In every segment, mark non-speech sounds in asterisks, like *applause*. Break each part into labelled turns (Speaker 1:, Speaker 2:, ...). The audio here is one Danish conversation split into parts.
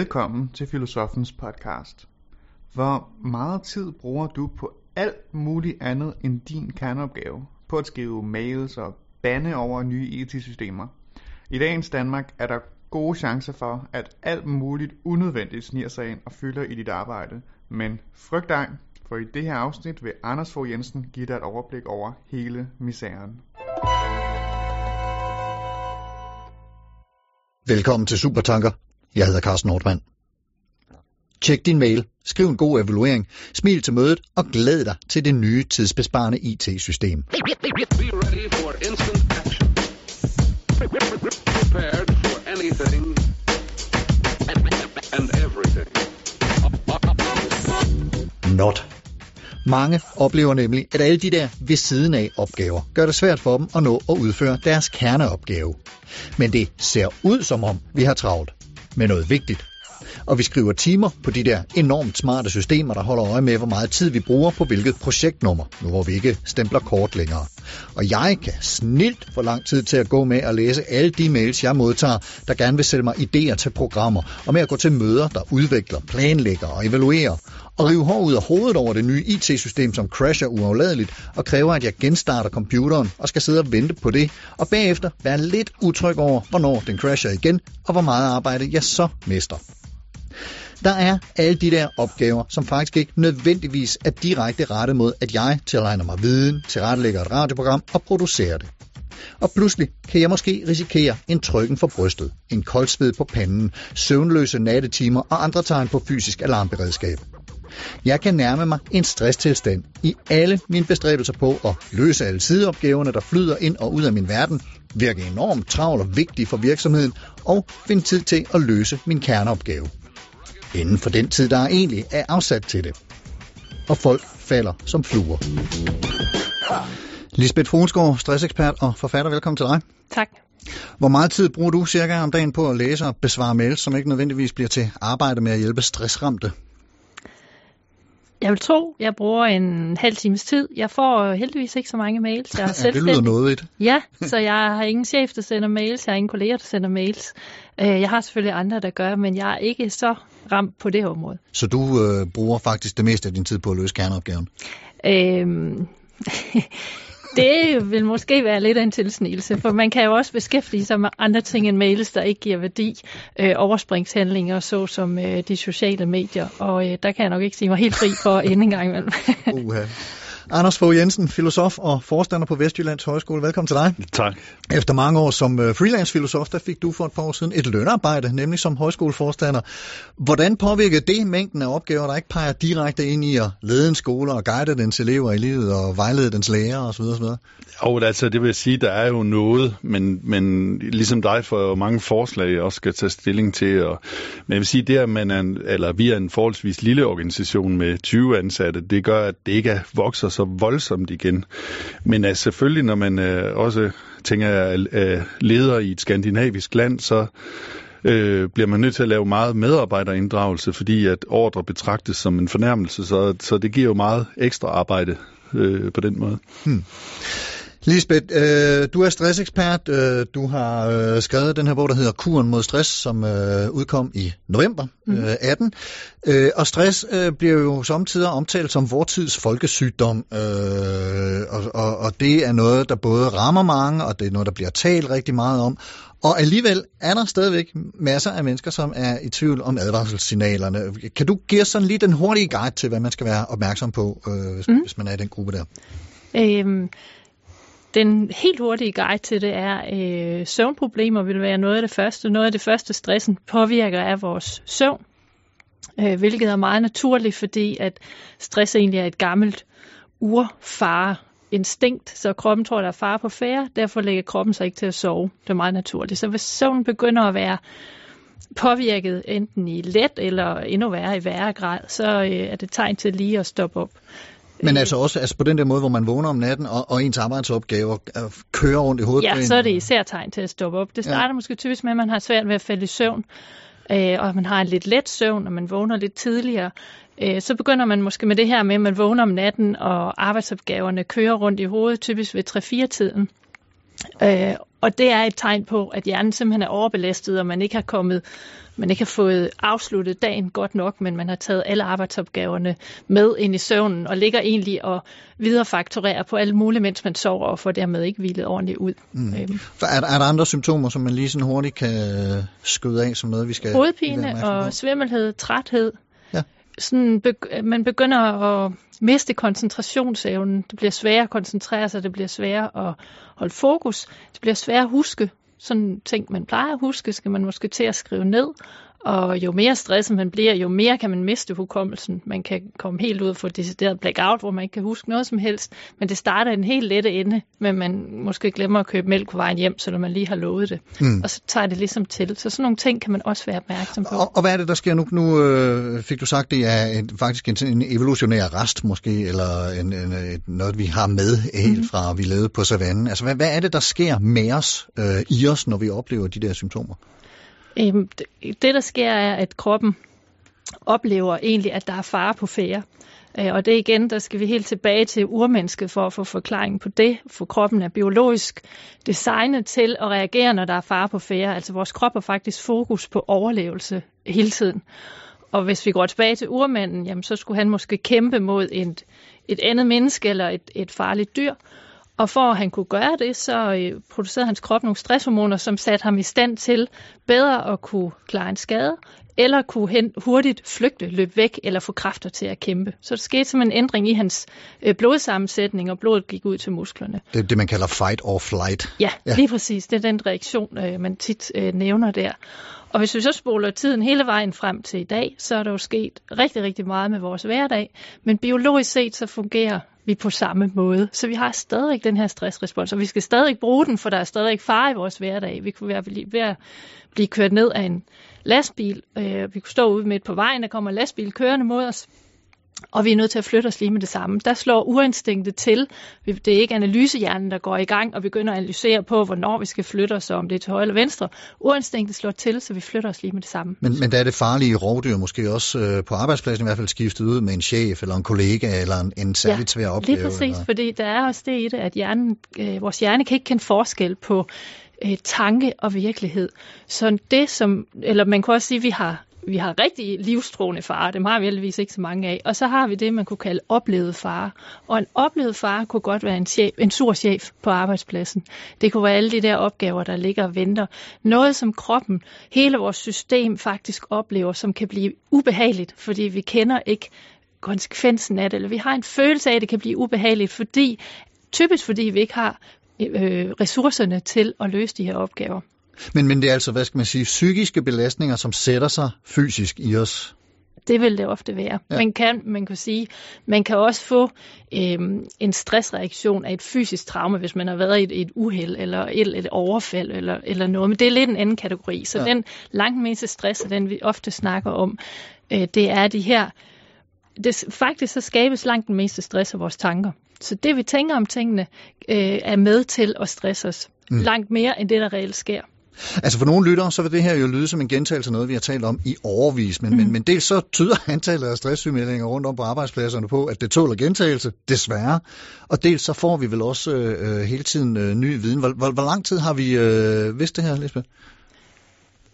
Speaker 1: Velkommen til Filosofens podcast. Hvor meget tid bruger du på alt muligt andet end din kerneopgave? På at skrive mails og bande over nye IT-systemer? I dagens Danmark er der gode chancer for, at alt muligt unødvendigt sniger sig ind og fylder i dit arbejde. Men frygt dig, for i det her afsnit vil Anders Fogh Jensen give dig et overblik over hele misæren.
Speaker 2: Velkommen til Supertanker. Jeg hedder Carsten Nordmann. Tjek din mail, skriv en god evaluering, smil til mødet og glæd dig til det nye tidsbesparende IT-system. Not. Mange oplever nemlig, at alle de der ved siden af opgaver gør det svært for dem at nå at udføre deres kerneopgave. Men det ser ud som om, vi har travlt med noget vigtigt. Og vi skriver timer på de der enormt smarte systemer, der holder øje med, hvor meget tid vi bruger på hvilket projektnummer, nu hvor vi ikke stempler kort længere. Og jeg kan snilt få lang tid til at gå med at læse alle de mails, jeg modtager, der gerne vil sælge mig idéer til programmer, og med at gå til møder, der udvikler, planlægger og evaluerer, og rive hår ud af hovedet over det nye IT-system, som crasher uafladeligt, og kræver, at jeg genstarter computeren og skal sidde og vente på det, og bagefter være lidt utryg over, hvornår den crasher igen, og hvor meget arbejde jeg så mister. Der er alle de der opgaver, som faktisk ikke nødvendigvis er direkte rettet mod, at jeg tilegner mig viden, tilrettelægger et radioprogram og producerer det. Og pludselig kan jeg måske risikere en trykken for brystet, en koldsved på panden, søvnløse nattetimer og andre tegn på fysisk alarmberedskab. Jeg kan nærme mig en stresstilstand i alle mine bestræbelser på at løse alle sideopgaverne, der flyder ind og ud af min verden, virke enormt travl og vigtig for virksomheden og finde tid til at løse min kerneopgave. Inden for den tid, der egentlig er afsat til det. Og folk falder som fluer. Lisbeth Fruensgaard, stressekspert og forfatter, velkommen til dig.
Speaker 3: Tak.
Speaker 2: Hvor meget tid bruger du cirka om dagen på at læse og besvare mails, som ikke nødvendigvis bliver til arbejde med at hjælpe stressramte?
Speaker 3: Jeg vil tro, jeg bruger en halv times tid. Jeg får heldigvis ikke så mange mails. Jeg er
Speaker 2: Ja, det lyder noget.
Speaker 3: Ja, så jeg har ingen chef, der sender mails. Jeg har ingen kolleger, der sender mails. Øh, Jeg har selvfølgelig andre, der gør, men jeg er ikke så ramt på det område.
Speaker 2: Så du øh, bruger faktisk det meste af din tid på at løse kerneopgaven.
Speaker 3: Øhm, *laughs* det vil måske være lidt af en tilsnigelse, for man kan jo også beskæftige sig med andre ting end mails, der ikke giver værdi. Øh, overspringshandlinger, såsom øh, de sociale medier, og øh, der kan jeg nok ikke sige mig helt fri for endnu en gang imellem.
Speaker 2: Uha. Anders Fogh Jensen, filosof og forstander på Vestjyllands Højskole. Velkommen til dig.
Speaker 4: Tak.
Speaker 2: Efter mange år som øh, freelance-filosof, der fik du for et par år siden et lønarbejde, nemlig som højskoleforstander. Hvordan påvirkede det mængden af opgaver, der ikke peger direkte ind i at lede en skole og guide dens elever i livet og vejlede dens lærere osv. osv.?
Speaker 4: Jo, altså det vil sige, der er jo noget, men, men ligesom dig får jo mange forslag, jeg også skal tage stilling til. Og, men jeg vil sige, det at man er en, eller vi er en forholdsvis lille organisation med 20 ansatte, det gør, at det ikke er, vokser så så voldsomt igen. Men altså, selvfølgelig, når man øh, også tænker er øh, leder i et skandinavisk land, så øh, bliver man nødt til at lave meget medarbejderinddragelse, fordi at ordre betragtes som en fornærmelse, så, så det giver jo meget ekstra arbejde øh, på den måde. Hmm.
Speaker 2: Lisbeth, øh, du er stressekspert. Øh, du har øh, skrevet den her bog, der hedder Kuren mod stress, som øh, udkom i november
Speaker 3: Mhm.
Speaker 2: øh, 18. Øh, og stress øh, bliver jo samtidig omtalt som vortids folkesygdom, øh, og, og, og det er noget, der både rammer mange, og det er noget, der bliver talt rigtig meget om. Og alligevel er der stadigvæk masser af mennesker, som er i tvivl om advarselssignalerne. Kan du give sådan lige den hurtige guide til, hvad man skal være opmærksom på, øh, hvis, mm. hvis man er i den gruppe der?
Speaker 3: Øhm, den helt hurtige guide til det er, øh, søvnproblemer vil være noget af det første. Noget af det første, stressen påvirker af vores søvn, øh, hvilket er meget naturligt, fordi at stress egentlig er et gammelt urfare instinkt, så kroppen tror, der er fare på færre, derfor lægger kroppen sig ikke til at sove. Det er meget naturligt. Så hvis søvnen begynder at være påvirket enten i let eller endnu værre i værre grad, så øh, er det tegn til lige at stoppe op.
Speaker 2: Men altså også altså på den der måde, hvor man vågner om natten, og, og ens arbejdsopgaver øh, kører rundt i hovedet
Speaker 3: Ja, så er det især tegn til at stoppe op. Det starter ja. måske typisk med, at man har svært ved at falde i søvn, øh, og man har en lidt let søvn, og man vågner lidt tidligere. Øh, så begynder man måske med det her med, at man vågner om natten, og arbejdsopgaverne kører rundt i hovedet, typisk ved 3-4-tiden. Øh, og det er et tegn på, at hjernen simpelthen er overbelastet, og man ikke har kommet man ikke har fået afsluttet dagen godt nok, men man har taget alle arbejdsopgaverne med ind i søvnen, og ligger egentlig og viderefakturerer på alt muligt, mens man sover, og får dermed ikke hvilet ordentligt ud. Mm. Øhm.
Speaker 2: Er, er der andre symptomer, som man lige sådan hurtigt kan skyde af som noget, vi skal...
Speaker 3: Hovedpine og svimmelhed, træthed. Sådan begy- man begynder at miste koncentrationsevnen. Det bliver sværere at koncentrere sig, det bliver sværere at holde fokus, det bliver sværere at huske sådan ting, man plejer at huske, skal man måske til at skrive ned. Og jo mere stresset man bliver, jo mere kan man miste hukommelsen. Man kan komme helt ud og få decideret blackout, hvor man ikke kan huske noget som helst. Men det starter en helt lette ende, men man måske glemmer at købe mælk på vejen hjem, så man lige har lovet det. Mm. Og så tager det ligesom til. Så sådan nogle ting kan man også være opmærksom på.
Speaker 2: Og, og hvad er det, der sker nu? Nu øh, fik du sagt, det er en, faktisk en, en evolutionær rest måske, eller en, en, et, noget, vi har med helt mm. fra, vi levede på savannen. Altså, hvad, hvad er det, der sker med os, øh, i os, når vi oplever de der symptomer?
Speaker 3: Øhm, det, der sker, er, at kroppen oplever egentlig, at der er fare på færre. Øh, og det igen, der skal vi helt tilbage til urmennesket for at få forklaring på det, for kroppen er biologisk designet til at reagere, når der er fare på færre. Altså vores krop har faktisk fokus på overlevelse hele tiden. Og hvis vi går tilbage til urmanden, jamen, så skulle han måske kæmpe mod et, et andet menneske eller et, et farligt dyr. Og for at han kunne gøre det, så øh, producerede hans krop nogle stresshormoner, som satte ham i stand til bedre at kunne klare en skade, eller kunne hen, hurtigt flygte, løbe væk, eller få kræfter til at kæmpe. Så der skete som en ændring i hans øh, blodsammensætning, og blodet gik ud til musklerne.
Speaker 2: Det er det, man kalder fight or flight.
Speaker 3: Ja, ja. lige præcis. Det er den reaktion, øh, man tit nævner der. Og hvis vi så spoler tiden hele vejen frem til i dag, så er der jo sket rigtig, rigtig meget med vores hverdag. Men biologisk set, så fungerer vi på samme måde. Så vi har stadig den her stressrespons, og vi skal stadig bruge den, for der er stadig far i vores hverdag. Vi kunne være ved at blive kørt ned af en lastbil. Øh, vi kunne stå ude midt på vejen, der kommer en lastbil kørende mod os og vi er nødt til at flytte os lige med det samme. Der slår uinstinktet til. Det er ikke analysehjernen, der går i gang og begynder at analysere på, hvornår vi skal flytte os, om det er til højre eller venstre. Uinstinktet slår til, så vi flytter os lige med det samme.
Speaker 2: Men, men der er det farlige rovdyr måske også øh, på arbejdspladsen i hvert fald skiftet ud med en chef eller en kollega eller en, en særligt svær opgave?
Speaker 3: lige præcis,
Speaker 2: eller?
Speaker 3: fordi der er også det i det, at hjernen, øh, vores hjerne kan ikke kende forskel på øh, tanke og virkelighed. Så det som, eller man kan også sige, at vi har vi har rigtig livstruende fare, dem har vi heldigvis ikke så mange af. Og så har vi det, man kunne kalde oplevet fare. Og en oplevet fare kunne godt være en, chef, en sur chef på arbejdspladsen. Det kunne være alle de der opgaver, der ligger og venter. Noget, som kroppen, hele vores system faktisk oplever, som kan blive ubehageligt, fordi vi kender ikke konsekvensen af det, eller vi har en følelse af, at det kan blive ubehageligt, fordi typisk fordi vi ikke har øh, ressourcerne til at løse de her opgaver.
Speaker 2: Men, men det er altså, hvad skal man sige, psykiske belastninger, som sætter sig fysisk i os.
Speaker 3: Det vil det ofte være. Ja. Man kan, man kan sige, man kan også få øhm, en stressreaktion af et fysisk traume, hvis man har været i et, et uheld eller et, et overfald eller, eller noget. Men det er lidt en anden kategori. Så ja. den langt meste stress, den vi ofte snakker om, øh, det er de her det, faktisk så skabes langt den meste stress af vores tanker. Så det vi tænker om tingene øh, er med til at stresse os. Mm. Langt mere end det der reelt sker.
Speaker 2: Altså for nogle lyttere, så vil det her jo lyde som en gentagelse af noget, vi har talt om i overvis, men, mm. men, men dels så tyder antallet af stresssygemeldinger rundt om på arbejdspladserne på, at det tåler gentagelse, desværre, og dels så får vi vel også øh, hele tiden øh, ny viden. Hvor, hvor, hvor lang tid har vi øh, vidst det her, Lisbeth?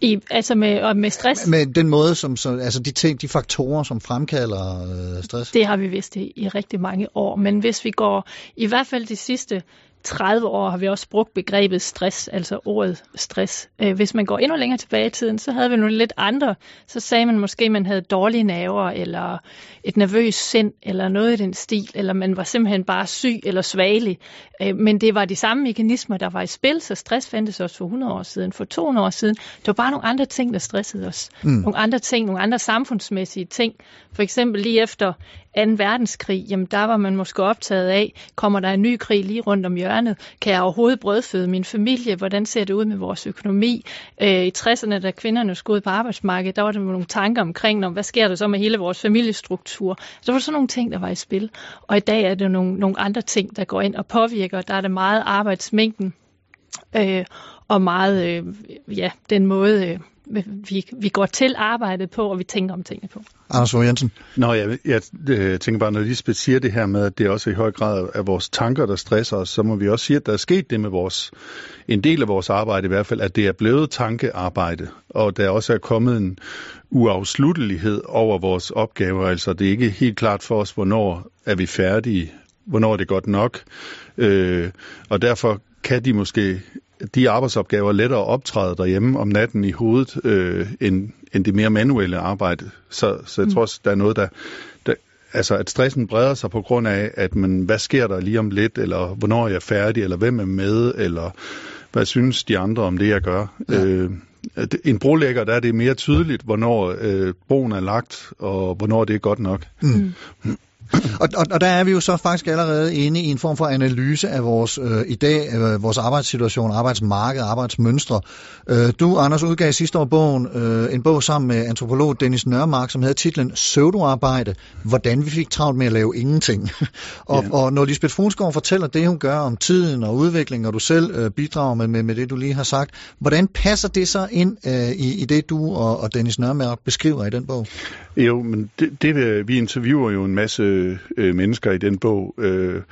Speaker 3: I, altså med, og med stress?
Speaker 2: Med den måde, som, så, altså de, ting, de faktorer, som fremkalder øh, stress?
Speaker 3: Det har vi vidst i, i rigtig mange år, men hvis vi går i hvert fald de sidste 30 år har vi også brugt begrebet stress, altså ordet stress. Øh, hvis man går endnu længere tilbage i tiden, så havde vi nogle lidt andre. Så sagde man måske, at man havde dårlige naver, eller et nervøst sind, eller noget i den stil, eller man var simpelthen bare syg eller svagelig. Øh, men det var de samme mekanismer, der var i spil, så stress fandtes også for 100 år siden, for 200 år siden. Det var bare nogle andre ting, der stressede os. Mm. Nogle andre ting, nogle andre samfundsmæssige ting. For eksempel lige efter 2. verdenskrig, jamen der var man måske optaget af, kommer der en ny krig lige rundt om hjørnet? Kan jeg overhovedet brødføde min familie? Hvordan ser det ud med vores økonomi? Øh, I 60'erne, da kvinderne skulle ud på arbejdsmarkedet, der var der nogle tanker omkring, om hvad sker der så med hele vores familiestruktur? Så var sådan nogle ting, der var i spil. Og i dag er det nogle, nogle andre ting, der går ind og påvirker. Der er det meget arbejdsmængden, øh, og meget, øh, ja, den måde, øh, vi, vi går til arbejdet på, og vi tænker om tingene på.
Speaker 2: Anders Fogh Jensen.
Speaker 4: Nå, jeg, jeg, jeg tænker bare, når Lisbeth siger det her med, at det også i høj grad er vores tanker, der stresser os, så må vi også sige, at der er sket det med vores, en del af vores arbejde i hvert fald, at det er blevet tankearbejde, og der også er kommet en uafsluttelighed over vores opgaver. Altså, det er ikke helt klart for os, hvornår er vi færdige, hvornår er det godt nok, øh, og derfor kan de måske de arbejdsopgaver lettere optræde derhjemme om natten i hovedet, øh, end, end det mere manuelle arbejde. Så, så jeg tror også, der er noget, der, der... Altså, at stressen breder sig på grund af, at man, hvad sker der lige om lidt, eller hvornår er jeg færdig, eller hvem er med, eller hvad synes de andre om det, jeg gør. Ja. Øh, en brolægger, der er det mere tydeligt, hvornår øh, broen er lagt, og hvornår det er godt nok. Mm. *clears throat*
Speaker 2: Og, og, og der er vi jo så faktisk allerede inde i en form for analyse af vores øh, i dag, øh, vores arbejdssituation, arbejdsmarked, arbejdsmønstre. Øh, du, Anders, udgav sidste år bogen, øh, en bog sammen med antropolog Dennis Nørmark, som havde titlen Pseudoarbejde, hvordan vi fik travlt med at lave ingenting. *laughs* og, ja. og når Lisbeth Funsgaard fortæller det, hun gør om tiden og udvikling, og du selv øh, bidrager med, med, med det, du lige har sagt, hvordan passer det så ind øh, i, i det, du og, og Dennis Nørmark beskriver i den bog?
Speaker 4: Jo, men det, det vi interviewer jo en masse Øh, øh, mennesker i den bog. Øh,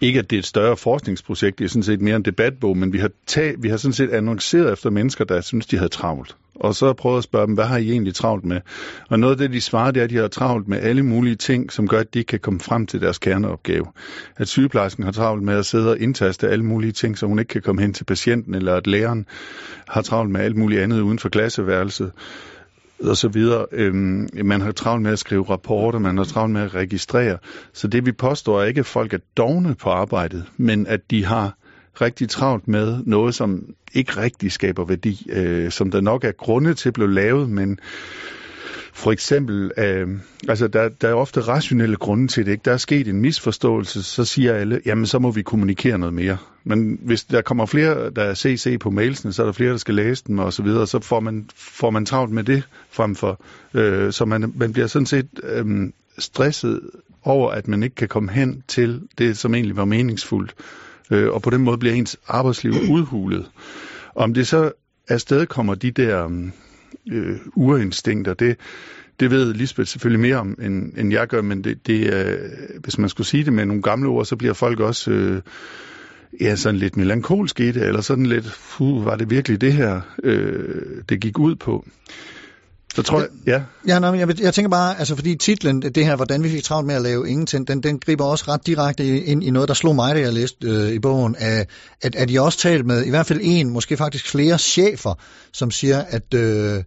Speaker 4: ikke at det er et større forskningsprojekt, det er sådan set mere en debatbog, men vi har, tag, vi har sådan set annonceret efter mennesker, der synes, de havde travlt. Og så prøvet at spørge dem, hvad har I egentlig travlt med? Og noget af det, de svarer, det er, at de har travlt med alle mulige ting, som gør, at de kan komme frem til deres kerneopgave. At sygeplejersken har travlt med at sidde og indtaste alle mulige ting, så hun ikke kan komme hen til patienten, eller at læreren har travlt med alt muligt andet uden for klasseværelset og så videre. Øhm, man har travlt med at skrive rapporter, man har travlt med at registrere. Så det vi påstår er ikke, at folk er dogne på arbejdet, men at de har rigtig travlt med noget, som ikke rigtig skaber værdi, øh, som der nok er grunde til at blive lavet, men for eksempel, øh, altså der, der er ofte rationelle grunde til det. Ikke? Der er sket en misforståelse, så siger alle, jamen så må vi kommunikere noget mere. Men hvis der kommer flere, der er CC på mailsene, så er der flere, der skal læse dem og så videre, så får man, får man travlt med det fremfor. Øh, så man, man bliver sådan set øh, stresset over, at man ikke kan komme hen til det, som egentlig var meningsfuldt. Øh, og på den måde bliver ens arbejdsliv udhulet. Om det så afsted kommer de der øh, øh, urinstinkter, det, det ved Lisbeth selvfølgelig mere om, end, end jeg gør, men det, det, øh, hvis man skulle sige det med nogle gamle ord, så bliver folk også øh, ja, sådan lidt melankolske i det, eller sådan lidt, puh, var det virkelig det her, øh, det gik ud på. Så tror jeg, ja.
Speaker 2: Ja, nej, jeg, jeg tænker bare, altså fordi titlen, det her, hvordan vi fik travlt med at lave ingenting, den, den griber også ret direkte ind i noget, der slog mig, da jeg læste øh, i bogen, at, at, at jeg også talt med i hvert fald en, måske faktisk flere chefer, som siger, at øh,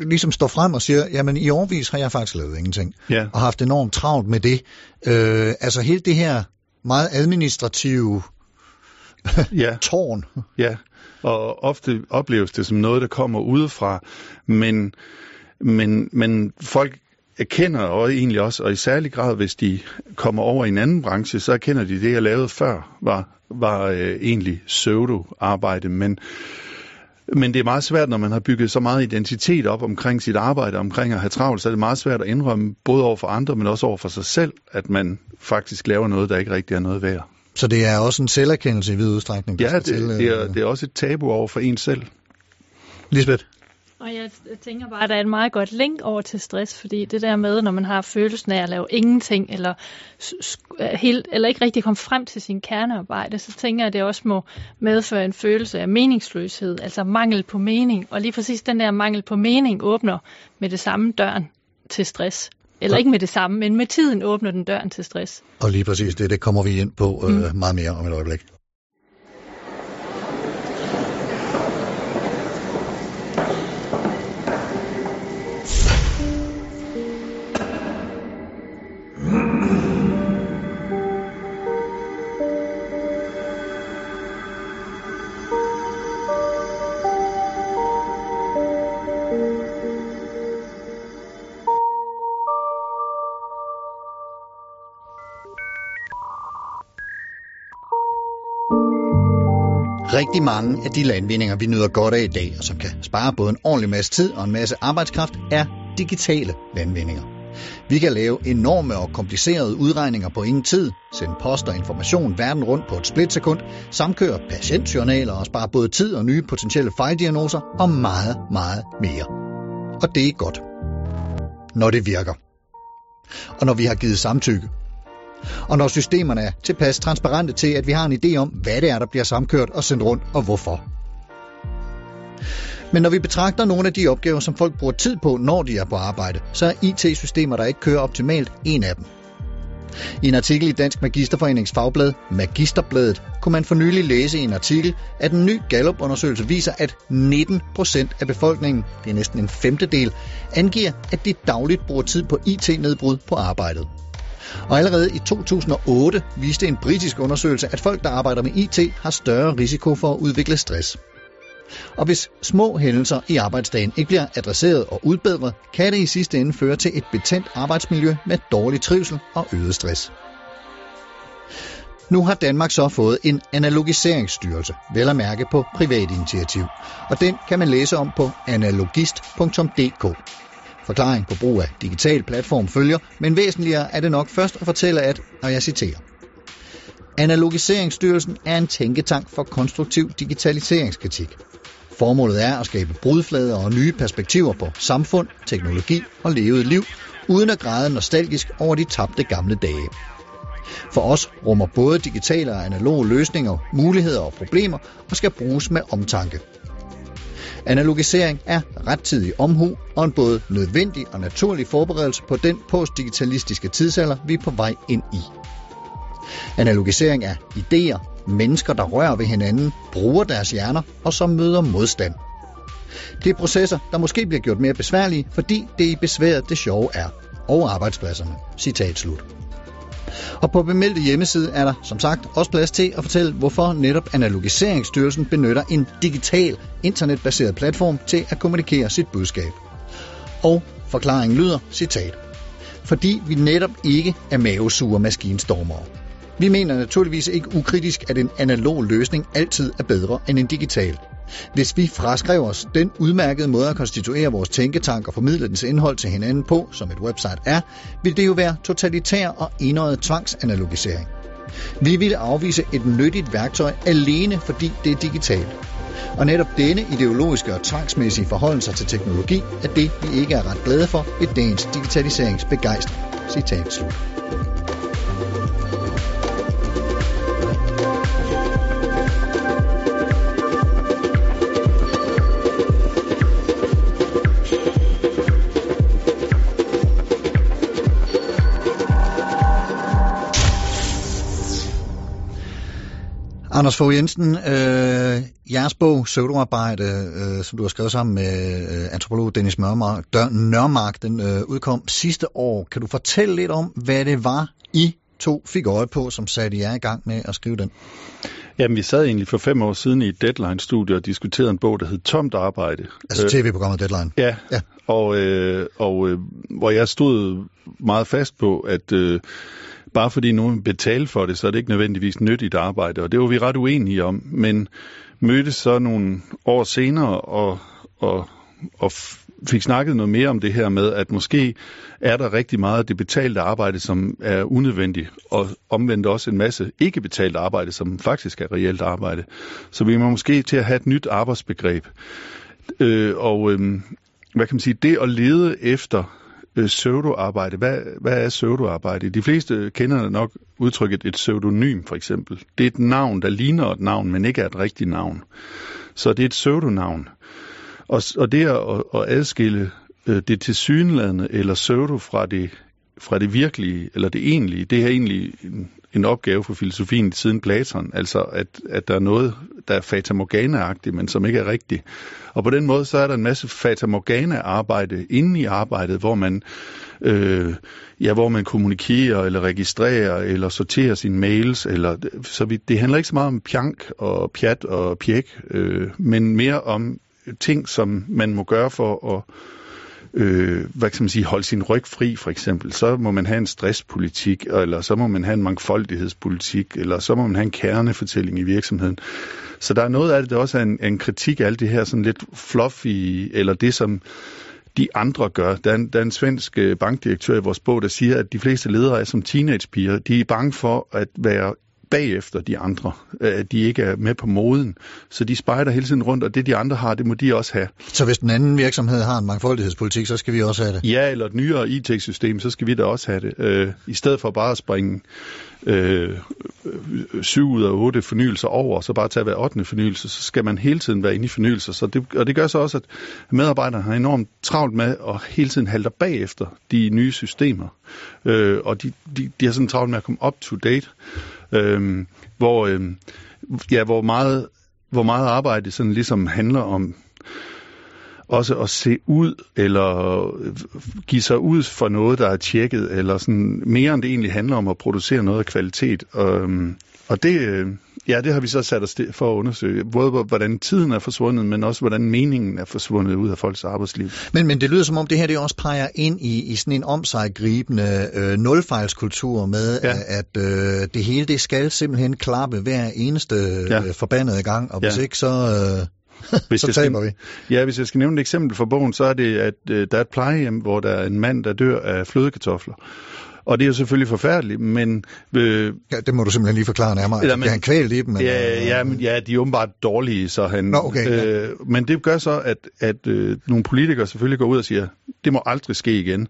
Speaker 2: ligesom står frem og siger, jamen i årvis har jeg faktisk lavet ingenting,
Speaker 4: ja.
Speaker 2: og haft enormt travlt med det. Øh, altså helt det her meget administrative
Speaker 4: ja. *laughs*
Speaker 2: tårn.
Speaker 4: Ja, og ofte opleves det som noget, der kommer udefra, men, men, men folk erkender og egentlig også, og i særlig grad, hvis de kommer over i en anden branche, så erkender de, det jeg lavede før, var, var øh, egentlig pseudo-arbejde, men men det er meget svært, når man har bygget så meget identitet op omkring sit arbejde, omkring at have travlt, så er det meget svært at indrømme, både over for andre, men også over for sig selv, at man faktisk laver noget, der ikke rigtig er noget værd.
Speaker 2: Så det er også en selverkendelse i vid udstrækning?
Speaker 4: Ja, det, til, det, er, øh, det er også et tabu over for en selv.
Speaker 2: Lisbeth?
Speaker 3: Og jeg tænker bare, at der er et meget godt link over til stress, fordi det der med, når man har følelsen af at lave ingenting, eller, helt, eller ikke rigtig komme frem til sin kernearbejde, så tænker jeg, at det også må medføre en følelse af meningsløshed, altså mangel på mening. Og lige præcis den der mangel på mening åbner med det samme døren til stress. Eller ikke med det samme, men med tiden åbner den døren til stress.
Speaker 2: Og lige præcis det, det kommer vi ind på øh, mm. meget mere om et øjeblik. Rigtig mange af de landvindinger, vi nyder godt af i dag, og som kan spare både en ordentlig masse tid og en masse arbejdskraft, er digitale landvindinger. Vi kan lave enorme og komplicerede udregninger på ingen tid, sende post og information verden rundt på et splitsekund, samkøre patientjournaler og spare både tid og nye potentielle fejldiagnoser og meget, meget mere. Og det er godt. Når det virker. Og når vi har givet samtykke. Og når systemerne er tilpas transparente til, at vi har en idé om, hvad det er, der bliver samkørt og sendt rundt og hvorfor. Men når vi betragter nogle af de opgaver, som folk bruger tid på, når de er på arbejde, så er IT-systemer, der ikke kører optimalt, en af dem. I en artikel i Dansk Magisterforenings fagblad, Magisterbladet, kunne man for nylig læse i en artikel, at en ny Gallup-undersøgelse viser, at 19 procent af befolkningen, det er næsten en femtedel, angiver, at de dagligt bruger tid på IT-nedbrud på arbejdet. Og allerede i 2008 viste en britisk undersøgelse, at folk, der arbejder med IT, har større risiko for at udvikle stress. Og hvis små hændelser i arbejdsdagen ikke bliver adresseret og udbedret, kan det i sidste ende føre til et betændt arbejdsmiljø med dårlig trivsel og øget stress. Nu har Danmark så fået en analogiseringsstyrelse, vel at mærke på privat initiativ, og den kan man læse om på analogist.dk. Forklaring på brug af digital platform følger, men væsentligere er det nok først at fortælle, at, og jeg citerer, Analogiseringsstyrelsen er en tænketank for konstruktiv digitaliseringskritik. Formålet er at skabe brudflader og nye perspektiver på samfund, teknologi og levet liv, uden at græde nostalgisk over de tabte gamle dage. For os rummer både digitale og analoge løsninger muligheder og problemer og skal bruges med omtanke. Analogisering er rettidig omhu og en både nødvendig og naturlig forberedelse på den postdigitalistiske tidsalder, vi er på vej ind i. Analogisering er idéer, mennesker, der rører ved hinanden, bruger deres hjerner og som møder modstand. Det er processer, der måske bliver gjort mere besværlige, fordi det i besværet det sjove er. Og arbejdspladserne. Citat slut. Og på bemeldte hjemmeside er der, som sagt, også plads til at fortælle, hvorfor netop Analogiseringsstyrelsen benytter en digital, internetbaseret platform til at kommunikere sit budskab. Og forklaringen lyder, citat, fordi vi netop ikke er mavesure maskinstormere. Vi mener naturligvis ikke ukritisk, at en analog løsning altid er bedre end en digital. Hvis vi fraskriver os den udmærkede måde at konstituere vores tænketank og formidle dens indhold til hinanden på, som et website er, vil det jo være totalitær og enøjet tvangsanalogisering. Vi ville afvise et nyttigt værktøj alene fordi det er digitalt. Og netop denne ideologiske og tvangsmæssige forhold sig til teknologi er det, vi ikke er ret glade for i dagens digitaliseringsbegejstring. Citat slut. Anders Fogh Jensen, øh, jeres bog, Søvdearbejde, øh, som du har skrevet sammen med øh, antropolog Dennis Mørmark, Nørmark, den øh, udkom sidste år. Kan du fortælle lidt om, hvad det var, I to fik øje på, som satte jer i gang med at skrive den?
Speaker 4: Jamen, vi sad egentlig for fem år siden i et Deadline-studie og diskuterede en bog, der hed Tomt Arbejde.
Speaker 2: Altså tv-programmet Deadline?
Speaker 4: Ja,
Speaker 2: ja.
Speaker 4: og, øh, og øh, hvor jeg stod meget fast på, at øh, bare fordi nogen betaler for det, så er det ikke nødvendigvis nyttigt arbejde, og det var vi ret uenige om, men mødtes så nogle år senere og, og, og fik snakket noget mere om det her med, at måske er der rigtig meget af det betalte arbejde, som er unødvendigt, og omvendt også en masse ikke betalt arbejde, som faktisk er reelt arbejde. Så vi må måske til at have et nyt arbejdsbegreb. Øh, og øh, hvad kan man sige, det at lede efter øh, pseudoarbejde. Hvad, hvad er pseudoarbejde? De fleste kender nok udtrykket et pseudonym, for eksempel. Det er et navn, der ligner et navn, men ikke er et rigtigt navn. Så det er et pseudonavn. Og, og det at, at adskille øh, det tilsyneladende eller pseudo fra det, fra det virkelige, eller det egentlige, det er egentlig en, en opgave for filosofien siden Platon, altså at, at der er noget, der er fata morgana men som ikke er rigtigt. Og på den måde, så er der en masse fatamorgana-arbejde inde i arbejdet, hvor man, øh, ja, hvor man kommunikerer, eller registrerer, eller sorterer sine mails, eller, så vi, det handler ikke så meget om pjank og pjat og pjek, øh, men mere om ting, som man må gøre for at øh, hvad kan man sige, holde sin ryg fri for eksempel, så må man have en stresspolitik, eller så må man have en mangfoldighedspolitik, eller så må man have en kernefortælling i virksomheden. Så der er noget af det, der også er en, en kritik af alt det her sådan lidt fluffy, eller det som de andre gør. Der er en, der er en svensk øh, bankdirektør i vores bog, der siger, at de fleste ledere er som teenagepiger. De er bange for at være bagefter de andre, at de ikke er med på moden. Så de spejder hele tiden rundt, og det de andre har, det må de også have.
Speaker 2: Så hvis den anden virksomhed har en mangfoldighedspolitik, så skal vi også have det?
Speaker 4: Ja, eller et nyere IT-system, så skal vi da også have det. Øh, I stedet for bare at springe øh, syv ud af otte fornyelser over, og så bare tage hver 8. fornyelse, så skal man hele tiden være inde i fornyelser. Så det, og det gør så også, at medarbejderne har enormt travlt med at hele tiden halter bagefter de nye systemer. Øh, og de, de, de har sådan travlt med at komme up to date, øh, hvor, øh, ja, hvor, meget, hvor meget arbejde sådan ligesom handler om også at se ud, eller give sig ud for noget, der er tjekket, eller sådan mere end det egentlig handler om at producere noget af kvalitet. Og, og det, øh, ja, det har vi så sat os for at undersøge. Både hvordan tiden er forsvundet, men også hvordan meningen er forsvundet ud af folks arbejdsliv.
Speaker 2: Men, men det lyder som om, det her det også peger ind i, i sådan en om sig gribende øh, nulfejlskultur med, ja. at øh, det hele det skal simpelthen klappe hver eneste ja. øh, forbandede gang, og hvis ja. ikke så... Øh *laughs*
Speaker 4: hvis
Speaker 2: så taber vi.
Speaker 4: Ja, hvis jeg skal nævne et eksempel fra bogen, så er det, at øh, der er et plejehjem, hvor der er en mand, der dør af flødekartofler. Og det er jo selvfølgelig forfærdeligt, men... Øh,
Speaker 2: ja, det må du simpelthen lige forklare nærmere. Eller, men, han kvælt i dem?
Speaker 4: Eller, ja, ja, men, ja, de er åbenbart dårlige, så han...
Speaker 2: Nå, okay,
Speaker 4: øh, ja. Men det gør så, at, at øh, nogle politikere selvfølgelig går ud og siger, det må aldrig ske igen.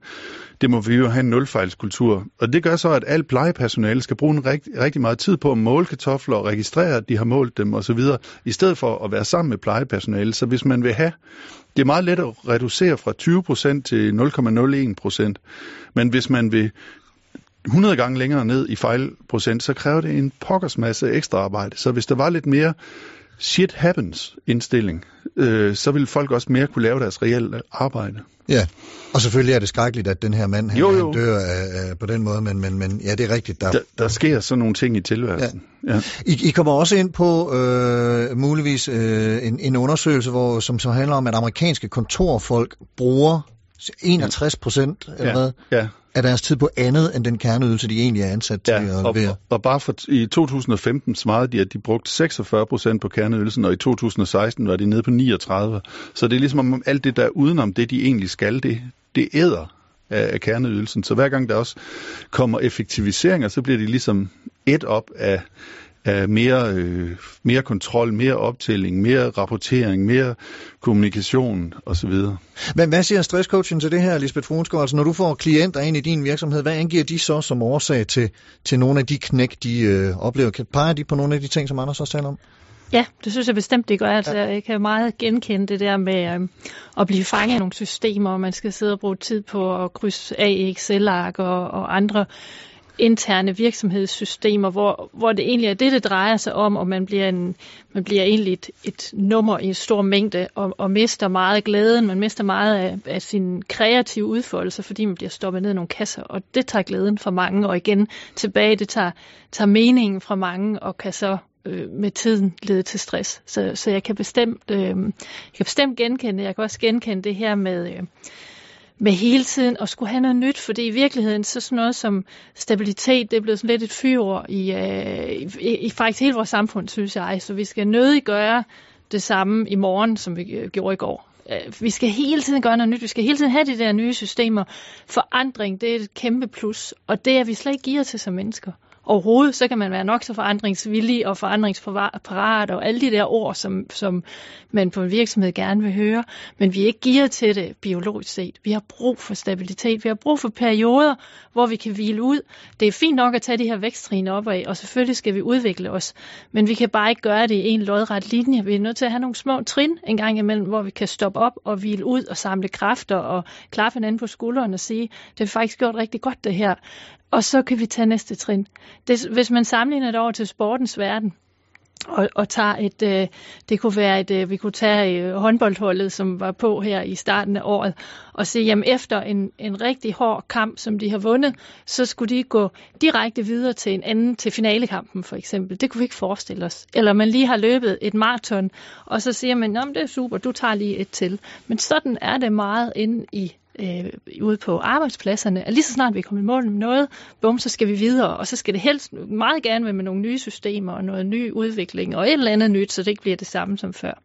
Speaker 4: Det må vi jo have en nulfejlskultur. Og det gør så, at alt plejepersonale skal bruge en rigt, rigtig meget tid på at måle kartofler og registrere, at de har målt dem osv., i stedet for at være sammen med plejepersonale. Så hvis man vil have det er meget let at reducere fra 20% til 0,01%. Men hvis man vil 100 gange længere ned i fejlprocent, så kræver det en pokkers masse ekstra arbejde. Så hvis der var lidt mere shit happens indstilling, øh, så ville folk også mere kunne lave deres reelle arbejde.
Speaker 2: Ja, og selvfølgelig er det skrækkeligt, at den her mand han,
Speaker 4: jo, jo.
Speaker 2: han dør af, på den måde, men, men, men ja, det er rigtigt.
Speaker 4: Der, der, der sker sådan nogle ting i tilværelsen.
Speaker 2: Ja. Ja. I, I kommer også ind på øh, muligvis øh, en, en undersøgelse, hvor, som så handler om, at amerikanske kontorfolk bruger 61 procent eller
Speaker 4: ja.
Speaker 2: hvad,
Speaker 4: ja
Speaker 2: af deres tid på andet end den kerneydelse, de egentlig er ansat til
Speaker 4: ja,
Speaker 2: at
Speaker 4: og,
Speaker 2: levere.
Speaker 4: Og, bare for, i 2015 svarede de, at de brugte 46 procent på kerneydelsen, og i 2016 var de nede på 39. Så det er ligesom om alt det der udenom det, de egentlig skal, det, det æder af, af kerneydelsen. Så hver gang der også kommer effektiviseringer, så bliver de ligesom et op af, af mere, øh, mere kontrol, mere optælling, mere rapportering, mere kommunikation osv.
Speaker 2: Men hvad siger stresscoachen til det her, Lisbeth Fruensgaard? Altså, når du får klienter ind i din virksomhed, hvad angiver de så som årsag til, til nogle af de knæk, de øh, oplever? Peger de på nogle af de ting, som Anders også taler om?
Speaker 3: Ja, det synes jeg bestemt, det gør. Altså, jeg kan meget genkende det der med øh, at blive fanget i nogle systemer, og man skal sidde og bruge tid på at krydse af i Excel-ark og, og andre interne virksomhedssystemer, hvor, hvor det egentlig er det, det drejer sig om, og man bliver, en, man bliver egentlig et, et nummer i en stor mængde, og, og mister meget af glæden, man mister meget af, af sin kreative udfoldelse, fordi man bliver stoppet ned i nogle kasser, og det tager glæden fra mange, og igen tilbage, det tager, tager meningen fra mange, og kan så øh, med tiden lede til stress. Så, så jeg kan bestemt, øh, jeg kan bestemt genkende, jeg kan også genkende det her med, øh, med hele tiden at skulle have noget nyt, fordi i virkeligheden så sådan noget som stabilitet, det er blevet sådan lidt et fyrord i, øh, i, i faktisk hele vores samfund, synes jeg. Så vi skal nødig gøre det samme i morgen, som vi øh, gjorde i går. Øh, vi skal hele tiden gøre noget nyt, vi skal hele tiden have de der nye systemer. Forandring, det er et kæmpe plus, og det er vi slet ikke giver til som mennesker overhovedet, så kan man være nok så forandringsvillig og forandringsparat og alle de der ord, som, som man på en virksomhed gerne vil høre. Men vi er ikke gearet til det biologisk set. Vi har brug for stabilitet. Vi har brug for perioder, hvor vi kan hvile ud. Det er fint nok at tage de her væksttrin op af, og selvfølgelig skal vi udvikle os. Men vi kan bare ikke gøre det i en lodret linje. Vi er nødt til at have nogle små trin en gang imellem, hvor vi kan stoppe op og hvile ud og samle kræfter og klare hinanden på skulderen og sige, det har faktisk gjort rigtig godt det her. Og så kan vi tage næste trin. Det, hvis man sammenligner det over til sportens verden, og, og tager et, øh, det kunne være et, øh, vi kunne tage øh, håndboldholdet, som var på her i starten af året, og se, jamen efter en, en rigtig hård kamp, som de har vundet, så skulle de gå direkte videre til en anden, til finalekampen for eksempel. Det kunne vi ikke forestille os. Eller man lige har løbet et maraton, og så siger man, det er super, du tager lige et til. Men sådan er det meget inde i øh, ude på arbejdspladserne, at lige så snart vi kommer i mål med noget, bum, så skal vi videre, og så skal det helst meget gerne være med nogle nye systemer og noget ny udvikling og et eller andet nyt, så det ikke bliver det samme som før.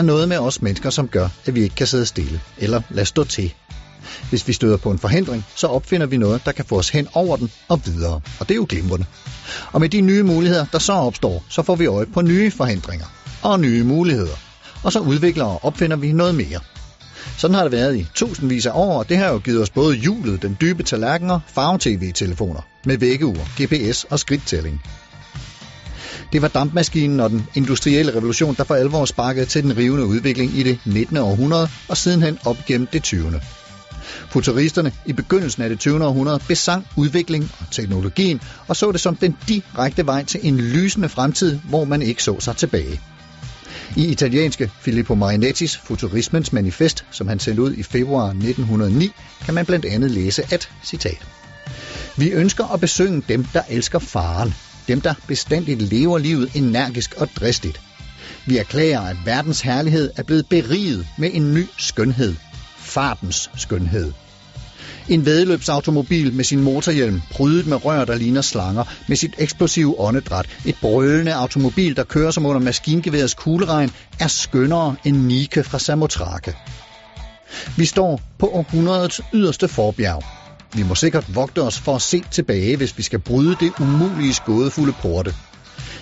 Speaker 2: Er noget med os mennesker, som gør, at vi ikke kan sidde stille eller lade stå til. Hvis vi støder på en forhindring, så opfinder vi noget, der kan få os hen over den og videre. Og det er jo glimrende. Og med de nye muligheder, der så opstår, så får vi øje på nye forhindringer og nye muligheder. Og så udvikler og opfinder vi noget mere. Sådan har det været i tusindvis af år, og det har jo givet os både hjulet, den dybe tallerkener, farve-tv-telefoner med vækkeur, GPS og skridttælling. Det var dampmaskinen og den industrielle revolution, der for alvor sparkede til den rivende udvikling i det 19. århundrede og sidenhen op gennem det 20. Futuristerne i begyndelsen af det 20. århundrede besang udvikling og teknologien og så det som den direkte vej til en lysende fremtid, hvor man ikke så sig tilbage. I italienske Filippo Marinettis Futurismens manifest, som han sendte ud i februar 1909, kan man blandt andet læse at, citat, Vi ønsker at besynge dem, der elsker faren, dem, der bestandigt lever livet energisk og dristigt. Vi erklærer, at verdens herlighed er blevet beriget med en ny skønhed. Fartens skønhed. En vedløbsautomobil med sin motorhjelm, prydet med rør, der ligner slanger, med sit eksplosive åndedræt. Et brølende automobil, der kører som under maskingeværets kugleregn, er skønnere end Nike fra Samothrake. Vi står på århundredets yderste forbjerg. Vi må sikkert vogte os for at se tilbage, hvis vi skal bryde det umulige skådefulde porte.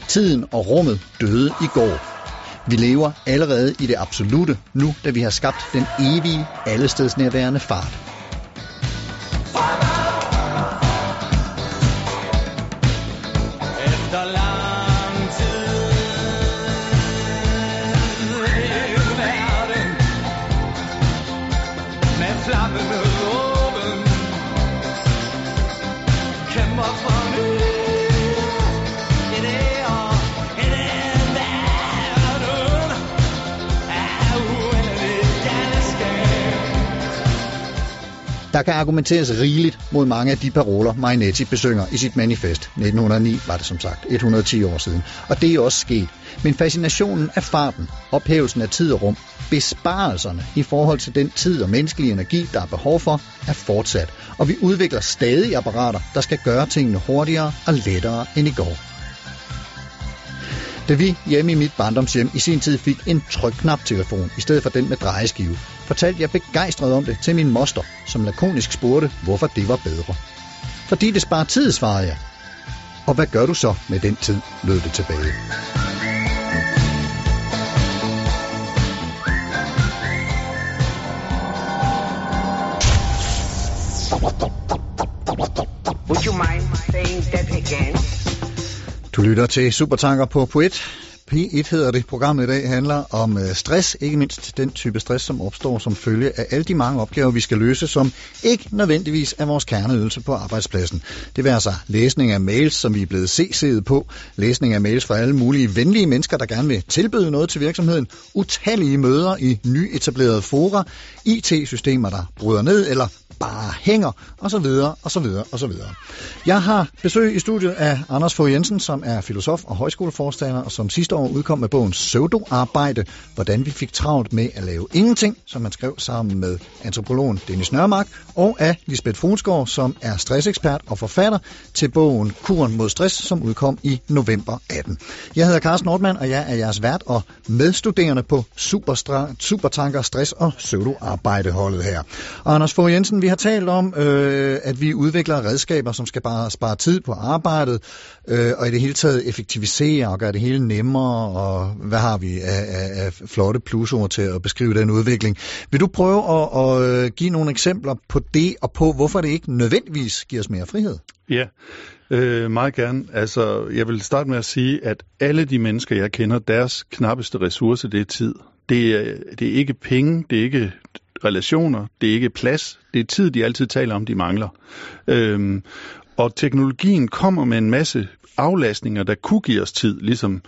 Speaker 2: Tiden og rummet døde i går. Vi lever allerede i det absolute, nu da vi har skabt den evige, allestedsnærværende fart.
Speaker 5: Efter
Speaker 2: Der kan argumenteres rigeligt mod mange af de paroler, Marinetti besynger i sit manifest. 1909 var det som sagt, 110 år siden. Og det er også sket. Men fascinationen af farten, ophævelsen af tid og rum, besparelserne i forhold til den tid og menneskelig energi, der er behov for, er fortsat. Og vi udvikler stadig apparater, der skal gøre tingene hurtigere og lettere end i går. Da vi hjemme i mit barndomshjem i sin tid fik en trykknap-telefon i stedet for den med drejeskive, fortalte jeg begejstret om det til min moster, som lakonisk spurgte, hvorfor det var bedre. Fordi det sparer tid, svarede jeg. Og hvad gør du så med den tid, lød det tilbage.
Speaker 6: Would you mind saying that again?
Speaker 2: Du lytter til Supertanker på P1. P1 hedder det. Programmet i dag handler om øh, stress, ikke mindst den type stress, som opstår som følge af alle de mange opgaver, vi skal løse, som ikke nødvendigvis er vores kerneydelse på arbejdspladsen. Det vil altså læsning af mails, som vi er blevet CC'et på, læsning af mails fra alle mulige venlige mennesker, der gerne vil tilbyde noget til virksomheden, utallige møder i nyetablerede fora, IT-systemer, der bryder ned eller bare hænger, og så videre, og så videre, og så videre. Jeg har besøg i studiet af Anders Fogh Jensen, som er filosof og højskoleforstander, og som sidste år udkom med bogen Søvdoarbejde, hvordan vi fik travlt med at lave ingenting, som han skrev sammen med antropologen Dennis Nørmark, og af Lisbeth Fonsgaard, som er stressekspert og forfatter til bogen Kuren mod stress, som udkom i november 18. Jeg hedder Carsten Nordmann, og jeg er jeres vært og medstuderende på Superstra- Supertanker Stress og Søvdoarbejdeholdet her. Og Anders Fogh Jensen, vi har talt om, øh, at vi udvikler redskaber, som skal bare spare tid på arbejdet, øh, og i det hele taget effektivisere og gøre det hele nemmere, og hvad har vi af, af, af flotte plusord til at beskrive den udvikling. Vil du prøve at, at øh, give nogle eksempler på det, og på hvorfor det ikke nødvendigvis giver os mere frihed?
Speaker 4: Ja, øh, meget gerne. Altså, jeg vil starte med at sige, at alle de mennesker, jeg kender, deres knappeste ressource, det er tid. Det er, det er ikke penge, det er ikke relationer, det er ikke plads, det er tid, de altid taler om, de mangler. Øhm, og teknologien kommer med en masse aflastninger, der kunne give os tid, ligesom